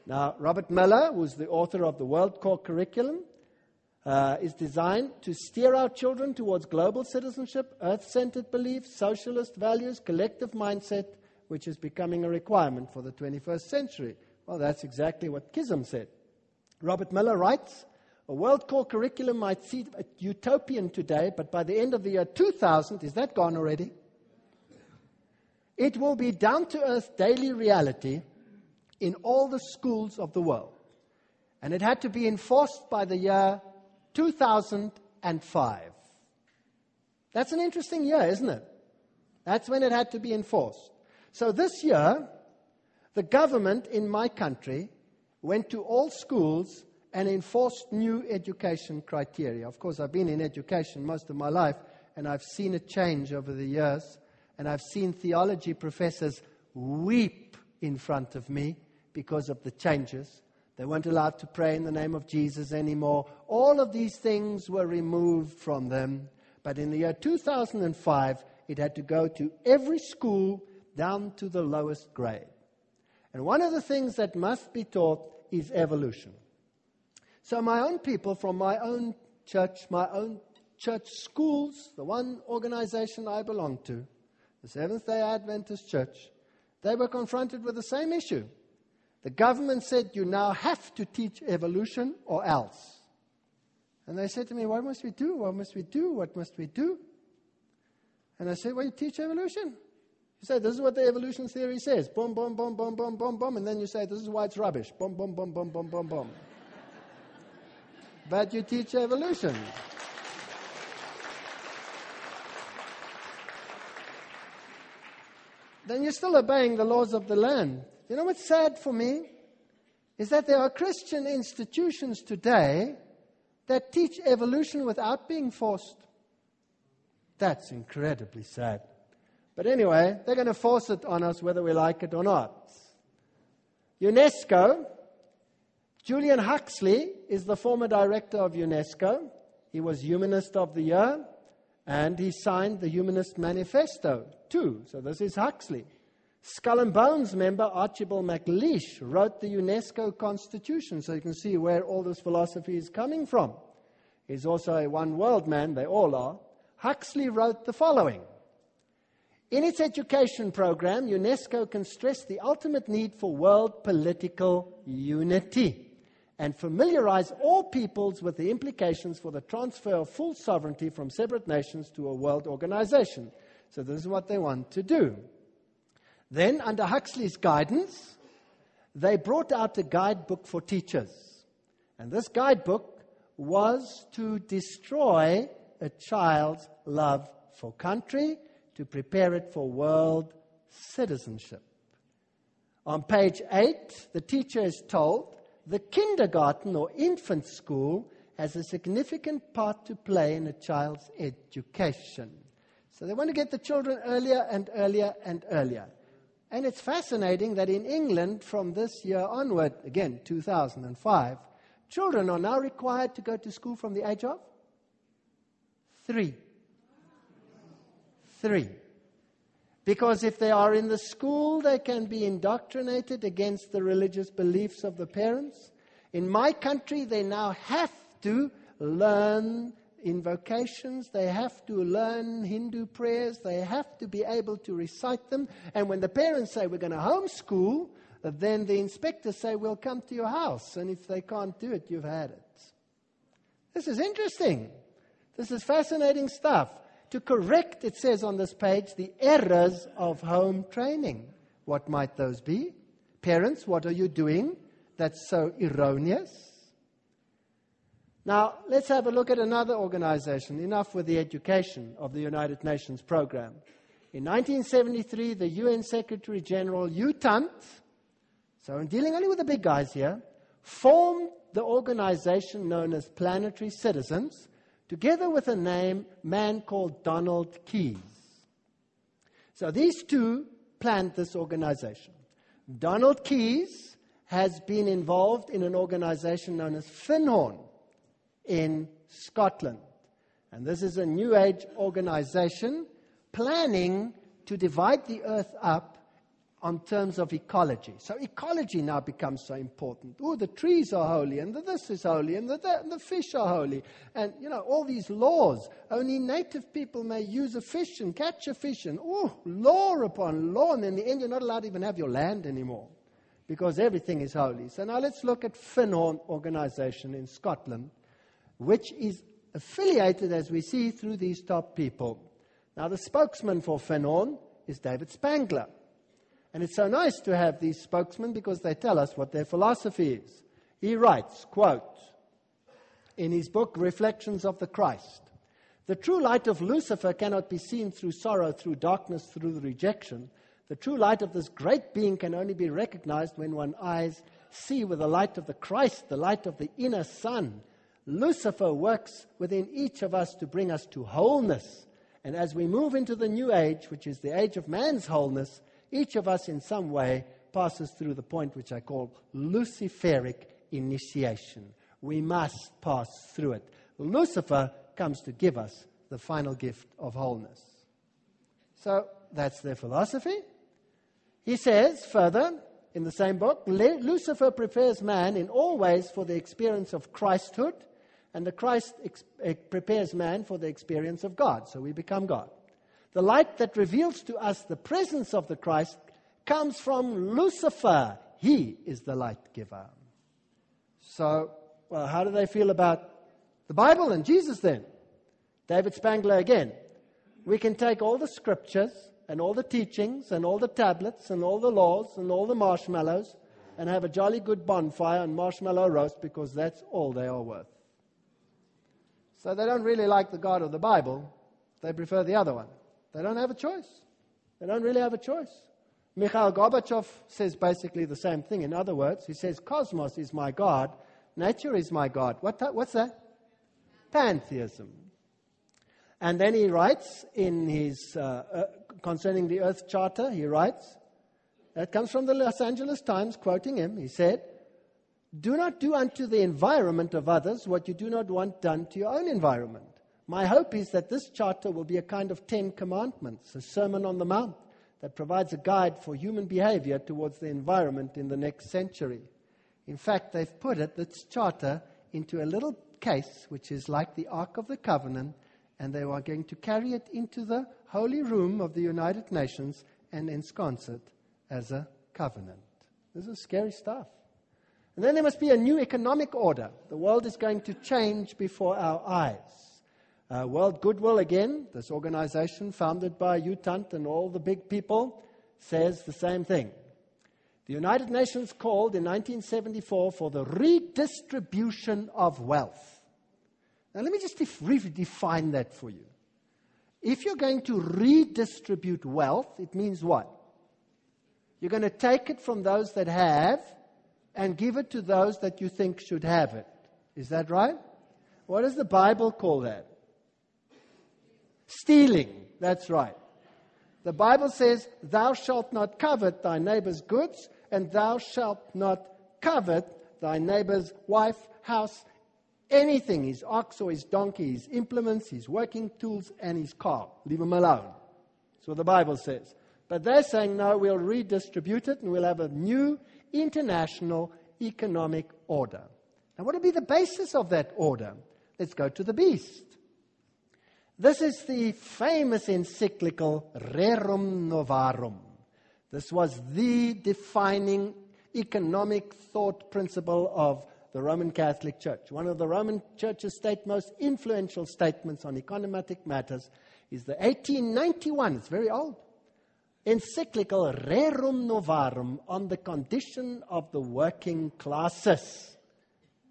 Now, Robert Muller, who's the author of the World Core Curriculum, uh, is designed to steer our children towards global citizenship, earth centered beliefs, socialist values, collective mindset, which is becoming a requirement for the 21st century. Well, that's exactly what Chisholm said. Robert Muller writes A world core curriculum might seem utopian today, but by the end of the year 2000, is that gone already? It will be down to earth daily reality in all the schools of the world. And it had to be enforced by the year 2005. That's an interesting year, isn't it? That's when it had to be enforced. So this year, the government in my country went to all schools and enforced new education criteria. Of course, I've been in education most of my life, and I've seen it change over the years, and I've seen theology professors weep in front of me because of the changes. They weren't allowed to pray in the name of Jesus anymore. All of these things were removed from them. But in the year 2005, it had to go to every school down to the lowest grade. And one of the things that must be taught is evolution. So, my own people from my own church, my own church schools, the one organization I belong to, the Seventh day Adventist Church, they were confronted with the same issue. The government said, You now have to teach evolution or else. And they said to me, What must we do? What must we do? What must we do? And I said, Well, you teach evolution. You say, this is what the evolution theory says. Boom, boom, boom, boom, boom, boom, boom. And then you say, this is why it's rubbish. Boom, boom, boom, boom, boom, boom, boom. But you teach evolution. then you're still obeying the laws of the land. You know what's sad for me? Is that there are Christian institutions today that teach evolution without being forced. That's incredibly sad. But anyway, they're going to force it on us whether we like it or not. UNESCO, Julian Huxley is the former director of UNESCO. He was Humanist of the Year, and he signed the Humanist Manifesto too. So this is Huxley. Skull and Bones member Archibald MacLeish wrote the UNESCO Constitution, so you can see where all this philosophy is coming from. He's also a one world man, they all are. Huxley wrote the following in its education program, UNESCO can stress the ultimate need for world political unity and familiarize all peoples with the implications for the transfer of full sovereignty from separate nations to a world organization. So, this is what they want to do. Then, under Huxley's guidance, they brought out a guidebook for teachers. And this guidebook was to destroy a child's love for country, to prepare it for world citizenship. On page 8, the teacher is told the kindergarten or infant school has a significant part to play in a child's education. So they want to get the children earlier and earlier and earlier. And it's fascinating that in England, from this year onward, again, 2005, children are now required to go to school from the age of three. Three. Because if they are in the school, they can be indoctrinated against the religious beliefs of the parents. In my country, they now have to learn invocations, they have to learn Hindu prayers, they have to be able to recite them. And when the parents say, We're going to homeschool, then the inspectors say, We'll come to your house. And if they can't do it, you've had it. This is interesting. This is fascinating stuff. To correct, it says on this page, the errors of home training. What might those be? Parents, what are you doing that's so erroneous? Now, let's have a look at another organization. Enough with the education of the United Nations program. In 1973, the UN Secretary General U Thant, so I'm dealing only with the big guys here, formed the organization known as Planetary Citizens, together with a name man called Donald Keys. So these two planned this organization. Donald Keys has been involved in an organization known as Findhorn in Scotland. And this is a New Age organization planning to divide the earth up on terms of ecology. So ecology now becomes so important. Oh, the trees are holy, and the this is holy, and the, the, and the fish are holy. And, you know, all these laws. Only native people may use a fish and catch a fish, and, oh, law upon law. And in the end, you're not allowed to even have your land anymore because everything is holy. So now let's look at Findhorn Organization in Scotland which is affiliated, as we see, through these top people. Now, the spokesman for Findhorn is David Spangler. And it's so nice to have these spokesmen because they tell us what their philosophy is. He writes, quote, in his book, Reflections of the Christ, the true light of Lucifer cannot be seen through sorrow, through darkness, through rejection. The true light of this great being can only be recognized when one's eyes see with the light of the Christ, the light of the inner sun, Lucifer works within each of us to bring us to wholeness. And as we move into the new age, which is the age of man's wholeness, each of us in some way passes through the point which I call Luciferic initiation. We must pass through it. Lucifer comes to give us the final gift of wholeness. So that's their philosophy. He says further in the same book Lucifer prepares man in all ways for the experience of Christhood and the Christ ex- eh, prepares man for the experience of God, so we become God. The light that reveals to us the presence of the Christ comes from Lucifer. He is the light giver. So, well, how do they feel about the Bible and Jesus then? David Spangler again. We can take all the scriptures and all the teachings and all the tablets and all the laws and all the marshmallows and have a jolly good bonfire and marshmallow roast because that's all they are worth. So they don't really like the God of the Bible. They prefer the other one. They don't have a choice. They don't really have a choice. Mikhail Gorbachev says basically the same thing. In other words, he says, Cosmos is my God, nature is my God. What, what's that? Pantheism. And then he writes in his, uh, uh, concerning the Earth Charter, he writes, that comes from the Los Angeles Times, quoting him. He said, do not do unto the environment of others what you do not want done to your own environment. My hope is that this charter will be a kind of Ten Commandments, a Sermon on the Mount that provides a guide for human behavior towards the environment in the next century. In fact, they've put it, this charter, into a little case which is like the Ark of the Covenant, and they are going to carry it into the holy room of the United Nations and ensconce it as a covenant. This is scary stuff. And then there must be a new economic order. The world is going to change before our eyes. Uh, World Goodwill, again, this organization founded by U Thant and all the big people, says the same thing. The United Nations called in 1974 for the redistribution of wealth. Now, let me just def- redefine that for you. If you're going to redistribute wealth, it means what? You're going to take it from those that have and give it to those that you think should have it. Is that right? What does the Bible call that? Stealing. That's right. The Bible says, Thou shalt not covet thy neighbor's goods, and thou shalt not covet thy neighbor's wife, house, anything his ox or his donkey, his implements, his working tools, and his car. Leave them alone. That's what the Bible says. But they're saying, no, we'll redistribute it and we'll have a new international economic order. Now, what will be the basis of that order? Let's go to the beast. This is the famous encyclical Rerum Novarum. This was the defining economic thought principle of the Roman Catholic Church. One of the Roman Church's state most influential statements on economic matters is the 1891, it's very old, encyclical Rerum Novarum on the condition of the working classes.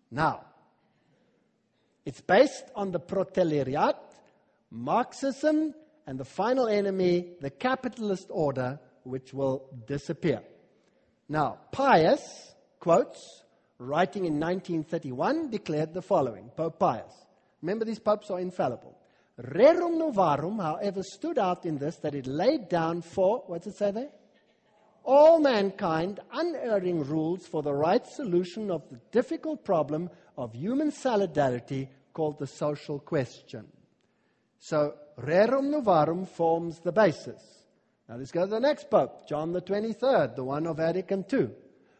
Now, it's based on the proletariat, Marxism, and the final enemy, the capitalist order, which will disappear. Now, Pius quotes writing in 1931, declared the following Pope Pius. Remember, these popes are infallible. Rerum novarum, however, stood out in this that it laid down for, what's it say there? All mankind unerring rules for the right solution of the difficult problem of human solidarity called the social question. So, Rerum novarum forms the basis. Now let's go to the next pope, John the 23rd, the one of Vatican II.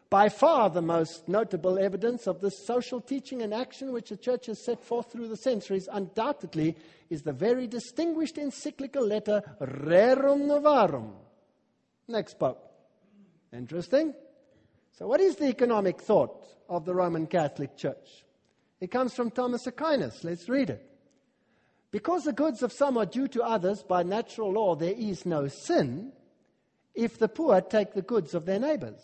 By far the most notable evidence of this social teaching and action which the church has set forth through the centuries, undoubtedly, is the very distinguished encyclical letter Rerum Novarum. Next pope. Interesting. So, what is the economic thought of the Roman Catholic Church? It comes from Thomas Aquinas. Let's read it. Because the goods of some are due to others by natural law, there is no sin if the poor take the goods of their neighbors.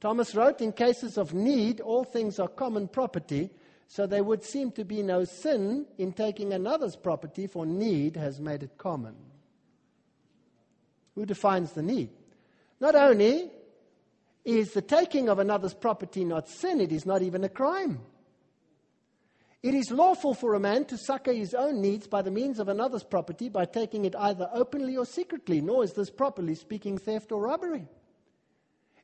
Thomas wrote, In cases of need, all things are common property, so there would seem to be no sin in taking another's property, for need has made it common. Who defines the need? Not only is the taking of another's property not sin, it is not even a crime. It is lawful for a man to succor his own needs by the means of another's property by taking it either openly or secretly, nor is this properly speaking theft or robbery.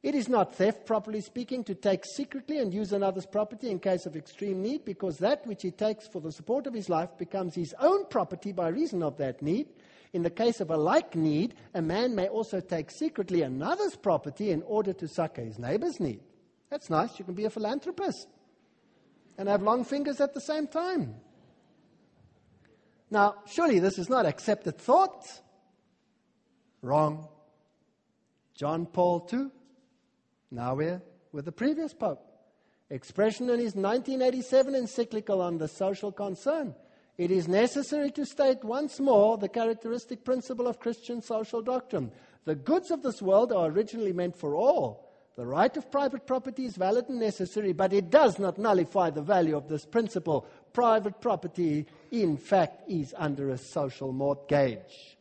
It is not theft, properly speaking, to take secretly and use another's property in case of extreme need, because that which he takes for the support of his life becomes his own property by reason of that need. In the case of a like need, a man may also take secretly another's property in order to succor his neighbor's need. That's nice. You can be a philanthropist and have long fingers at the same time. Now, surely this is not accepted thought. Wrong. John Paul II now we're with the previous Pope. Expression in his 1987 encyclical on the social concern. It is necessary to state once more the characteristic principle of Christian social doctrine. The goods of this world are originally meant for all. The right of private property is valid and necessary, but it does not nullify the value of this principle. Private property, in fact, is under a social mortgage.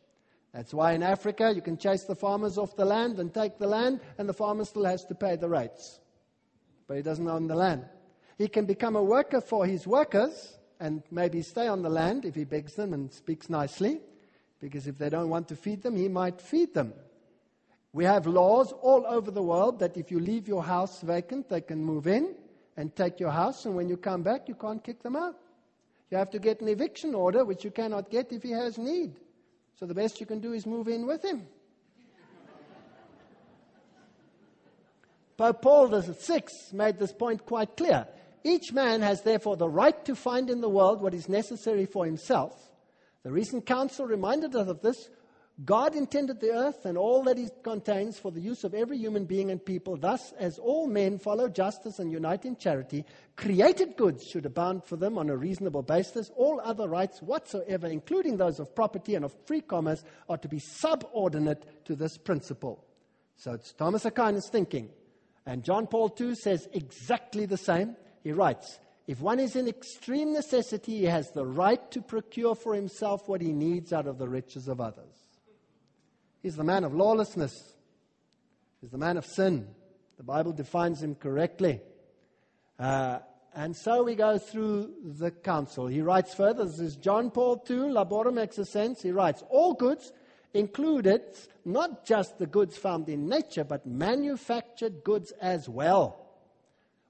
That's why in Africa you can chase the farmers off the land and take the land, and the farmer still has to pay the rates. But he doesn't own the land. He can become a worker for his workers and maybe stay on the land if he begs them and speaks nicely, because if they don't want to feed them, he might feed them. We have laws all over the world that if you leave your house vacant, they can move in and take your house, and when you come back, you can't kick them out. You have to get an eviction order, which you cannot get if he has need. So the best you can do is move in with him. Pope Paul VI made this point quite clear. Each man has therefore the right to find in the world what is necessary for himself. The recent council reminded us of this God intended the earth and all that it contains for the use of every human being and people. Thus, as all men follow justice and unite in charity, created goods should abound for them on a reasonable basis. All other rights whatsoever, including those of property and of free commerce, are to be subordinate to this principle. So it's Thomas Aquinas thinking. And John Paul II says exactly the same. He writes, If one is in extreme necessity, he has the right to procure for himself what he needs out of the riches of others. He's the man of lawlessness. He's the man of sin. The Bible defines him correctly. Uh, and so we go through the council. He writes further, this is John Paul II, Laborem Exercens. He writes, All goods included not just the goods found in nature, but manufactured goods as well.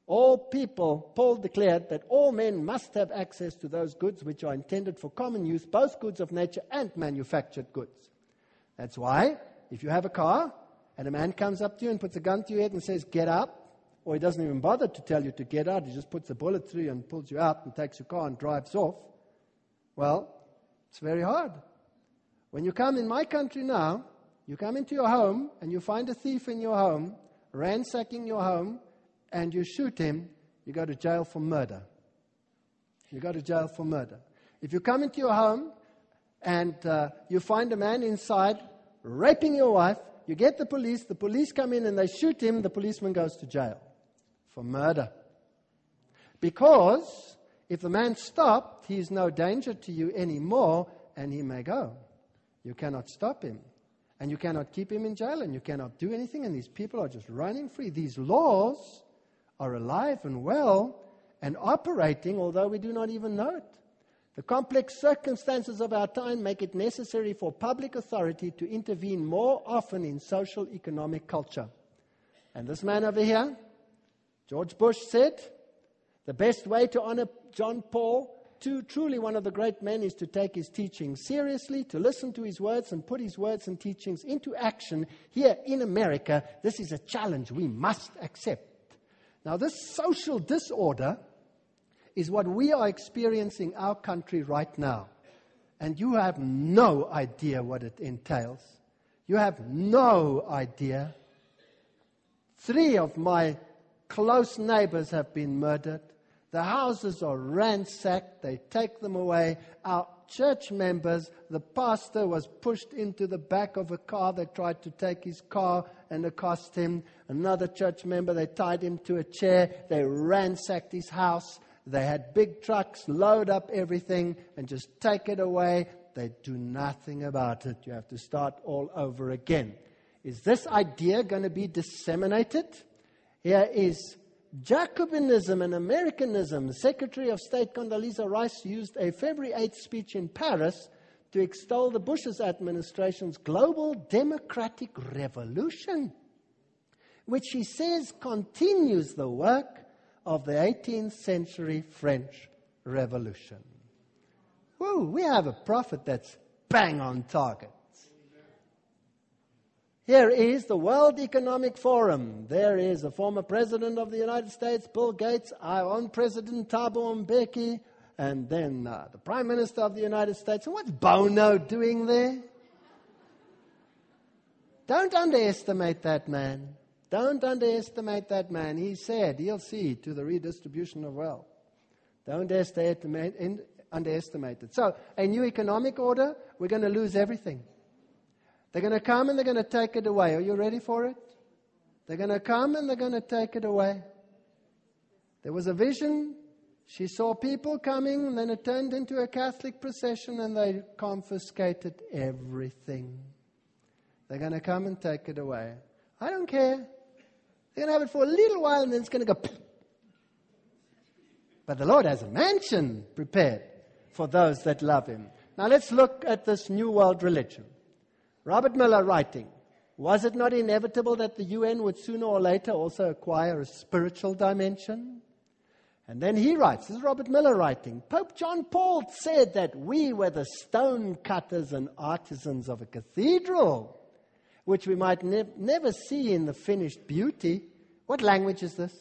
All people, Paul declared that all men must have access to those goods which are intended for common use, both goods of nature and manufactured goods. That's why, if you have a car and a man comes up to you and puts a gun to your head and says, Get up, or he doesn't even bother to tell you to get out, he just puts a bullet through you and pulls you out and takes your car and drives off, well, it's very hard. When you come in my country now, you come into your home and you find a thief in your home, ransacking your home, and you shoot him, you go to jail for murder. You go to jail for murder. If you come into your home and uh, you find a man inside raping your wife, you get the police, the police come in and they shoot him, the policeman goes to jail for murder. Because if the man stopped, he is no danger to you anymore and he may go. You cannot stop him. And you cannot keep him in jail and you cannot do anything. And these people are just running free. These laws are alive and well and operating, although we do not even know it. The complex circumstances of our time make it necessary for public authority to intervene more often in social economic culture. And this man over here, George Bush said, the best way to honor John Paul truly one of the great men, is to take his teachings seriously, to listen to his words and put his words and teachings into action. Here in America, this is a challenge we must accept. Now, this social disorder is what we are experiencing in our country right now. And you have no idea what it entails. You have no idea. Three of my Close neighbors have been murdered. The houses are ransacked. They take them away. Our church members, the pastor was pushed into the back of a car. They tried to take his car and accost him. Another church member, they tied him to a chair. They ransacked his house. They had big trucks load up everything and just take it away. They do nothing about it. You have to start all over again. Is this idea going to be disseminated? Here is Jacobinism and Americanism. Secretary of State Condoleezza Rice used a February 8th speech in Paris to extol the Bush's administration's global democratic revolution, which she says continues the work of the 18th century French Revolution. Woo, we have a prophet that's bang on target. Here is the World Economic Forum. There is a former president of the United States, Bill Gates, our own president, Thabo Mbeki, and then uh, the Prime Minister of the United States. And what's Bono doing there? Don't underestimate that man. Don't underestimate that man. He said he'll see to the redistribution of wealth. Don't underestimate, underestimate it. So, a new economic order, we're going to lose everything. They're going to come and they're going to take it away. Are you ready for it? They're going to come and they're going to take it away. There was a vision. She saw people coming, and then it turned into a Catholic procession, and they confiscated everything. They're going to come and take it away. I don't care. They're going to have it for a little while, and then it's going to go. But the Lord has a mansion prepared for those that love Him. Now let's look at this New World religion. Robert Muller writing, was it not inevitable that the UN would sooner or later also acquire a spiritual dimension? And then he writes, this is Robert Muller writing, Pope John Paul said that we were the stone cutters and artisans of a cathedral, which we might ne- never see in the finished beauty. What language is this?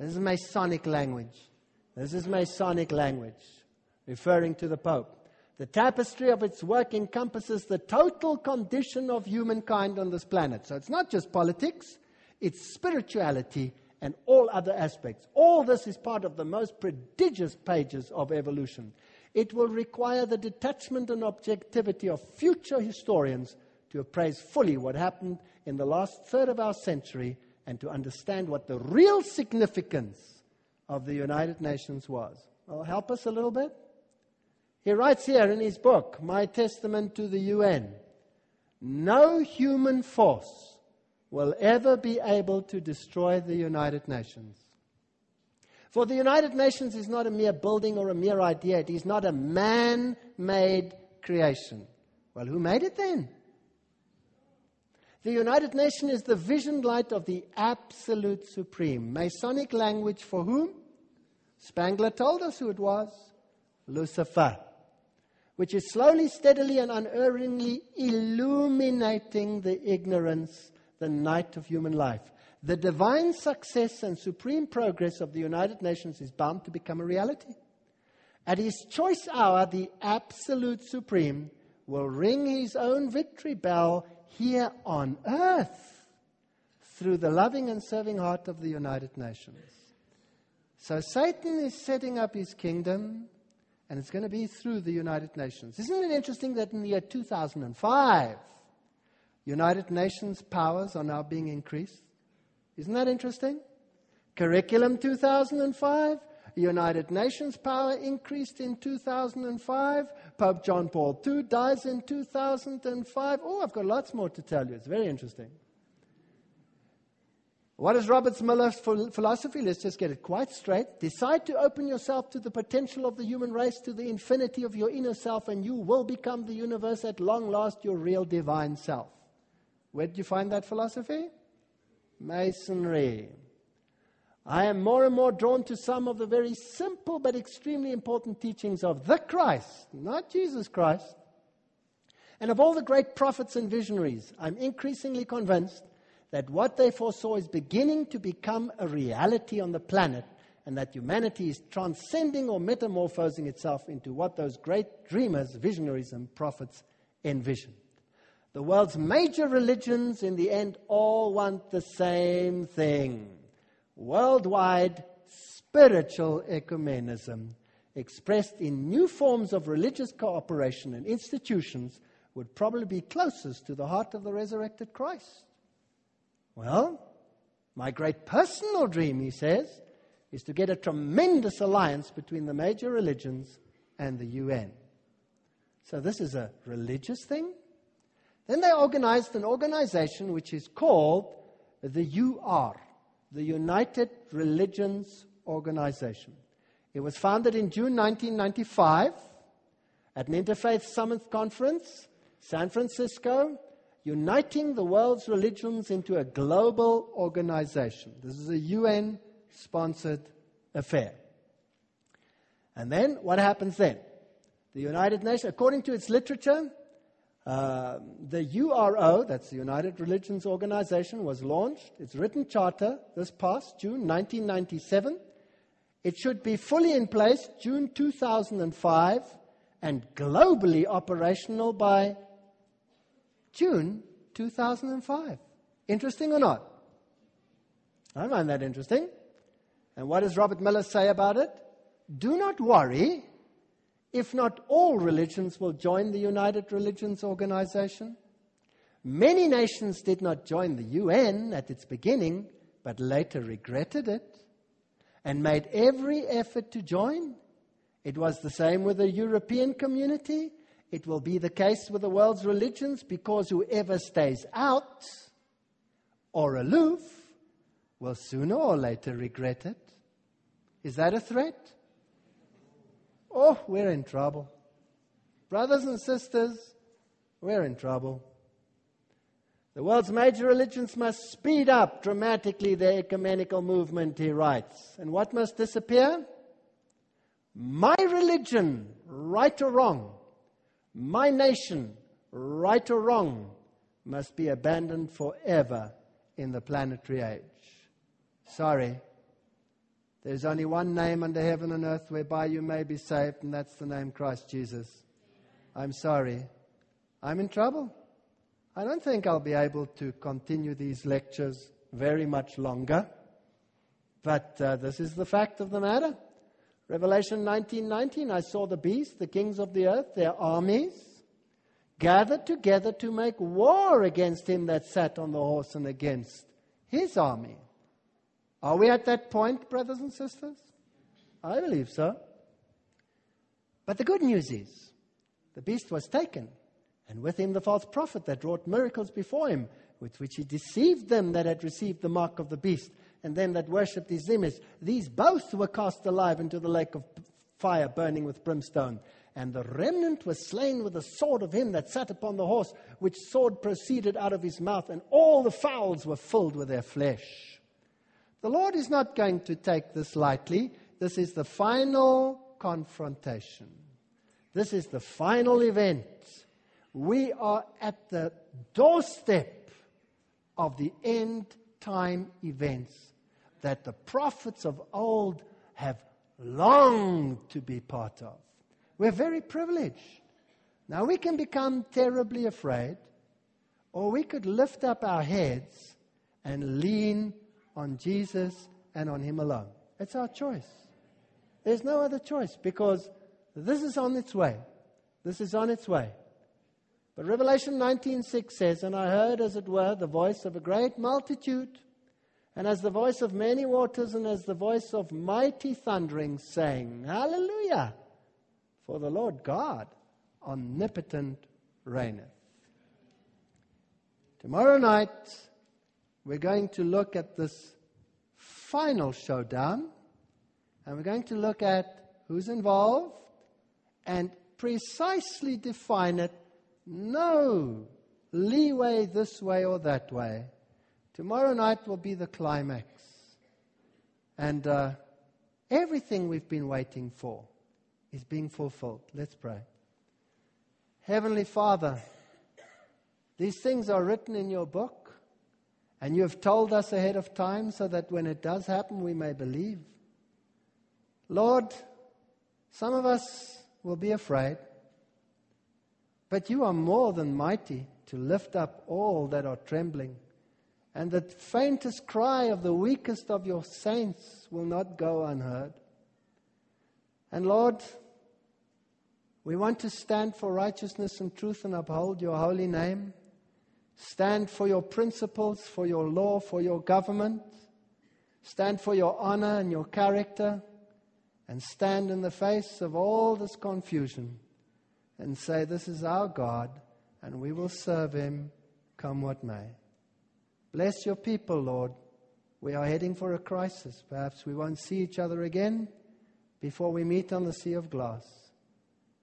This is Masonic language. This is Masonic language, referring to the Pope. The tapestry of its work encompasses the total condition of humankind on this planet. So it's not just politics, it's spirituality and all other aspects. All this is part of the most prodigious pages of evolution. It will require the detachment and objectivity of future historians to appraise fully what happened in the last third of our century and to understand what the real significance of the United Nations was? Well, help us a little bit. He writes here in his book, My Testament to the UN no human force will ever be able to destroy the United Nations. For the United Nations is not a mere building or a mere idea, it is not a man made creation. Well, who made it then? The United Nations is the vision light of the absolute supreme. Masonic language for whom? Spangler told us who it was Lucifer, which is slowly, steadily, and unerringly illuminating the ignorance, the night of human life. The divine success and supreme progress of the United Nations is bound to become a reality. At his choice hour, the absolute supreme will ring his own victory bell here on earth through the loving and serving heart of the United Nations. So Satan is setting up his kingdom, and it's going to be through the United Nations. Isn't it interesting that in the year 2005, United Nations powers are now being increased? Isn't that interesting? Curriculum 2005, United Nations power increased in 2005. Pope John Paul II dies in 2005. Oh, I've got lots more to tell you. It's very interesting. What is Robert Muller's philosophy? Let's just get it quite straight. Decide to open yourself to the potential of the human race, to the infinity of your inner self, and you will become the universe at long last, your real divine self. Where did you find that philosophy? Masonry. I am more and more drawn to some of the very simple but extremely important teachings of the Christ, not Jesus Christ. And of all the great prophets and visionaries, I'm increasingly convinced that what they foresaw is beginning to become a reality on the planet, and that humanity is transcending or metamorphosing itself into what those great dreamers, visionaries, and prophets envisioned. The world's major religions, in the end, all want the same thing worldwide spiritual ecumenism expressed in new forms of religious cooperation and institutions would probably be closest to the heart of the resurrected Christ. Well, my great personal dream, he says, is to get a tremendous alliance between the major religions and the UN. So this is a religious thing. Then they organized an organization which is called the UR, the United Religions Organization. It was founded in June 1995 at an Interfaith Summit Conference, San Francisco, uniting the world's religions into a global organization. This is a UN sponsored affair. And then what happens then? The United Nations, according to its literature, uh, the URO, that's the United Religions Organization, was launched. Its written charter this past June 1997. It should be fully in place June 2005 and globally operational by June 2005. Interesting or not? I find that interesting. And what does Robert Muller say about it? Do not worry if not all religions will join the United Religions Organization. Many nations did not join the UN at its beginning, but later regretted it and made every effort to join. It was the same with the European community. It will be the case with the world's religions because whoever stays out or aloof will sooner or later regret it. Is that a threat? Oh, we're in trouble. Brothers and sisters, we're in trouble. The world's major religions must speed up dramatically their ecumenical movement, he writes. And what must disappear? My religion, right or wrong, my nation, right or wrong, must be abandoned forever in the planetary age. Sorry. There's only one name under heaven and earth whereby you may be saved, and that's the name Christ Jesus. I'm sorry. I'm in trouble. I don't think I'll be able to continue these lectures very much longer. But uh, this is the fact of the matter. Revelation 19:19 I saw the beast, the kings of the earth, their armies gathered together to make war against him that sat on the horse and against his army. Are we at that point, brothers and sisters? I believe so. But the good news is the beast was taken, and with him the false prophet that wrought miracles before him, with which he deceived them that had received the mark of the beast, and them that worshipped his image. These both were cast alive into the lake of fire burning with brimstone. And the remnant was slain with the sword of him that sat upon the horse, which sword proceeded out of his mouth, and all the fowls were filled with their flesh. The Lord is not going to take this lightly. This is the final confrontation. This is the final event. We are at the doorstep of the end time events that the prophets of old have longed to be part of. We're very privileged. Now, we can become terribly afraid, or we could lift up our heads and lean on Jesus and on Him alone. It's our choice. There's no other choice because this is on its way. This is on its way. But Revelation 19:6 says, "And I heard as it were the voice of a great multitude, and as the voice of many waters, and as the voice of mighty thundering, saying, Hallelujah! For the Lord God omnipotent reigneth. Tomorrow night, we're going to look at this final showdown, and we're going to look at who's involved and precisely define it. No leeway this way or that way. Tomorrow night will be the climax. And uh, everything we've been waiting for is being fulfilled. Let's pray. Heavenly Father, these things are written in your book, and you have told us ahead of time so that when it does happen, we may believe. Lord, some of us will be afraid, but you are more than mighty to lift up all that are trembling and the faintest cry of the weakest of your saints will not go unheard. And Lord, we want to stand for righteousness and truth and uphold your holy name. Stand for your principles, for your law, for your government. Stand for your honor and your character. And stand in the face of all this confusion and say, This is our God, and we will serve him come what may. Bless your people, Lord. We are heading for a crisis. Perhaps we won't see each other again before we meet on the sea of glass.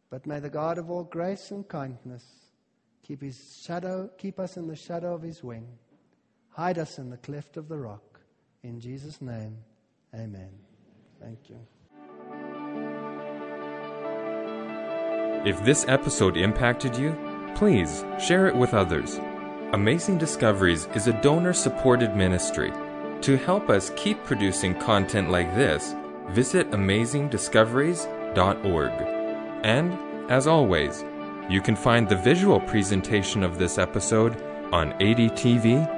But may the God of all grace and kindness keep his shadow, keep us in the shadow of his wing. Hide us in the cleft of the rock. In Jesus' name, amen. Thank you. If this episode impacted you, please share it with others. Amazing Discoveries is a donor supported ministry. To help us keep producing content like this, visit amazingdiscoveries.org. And, as always, you can find the visual presentation of this episode on adtv.watch.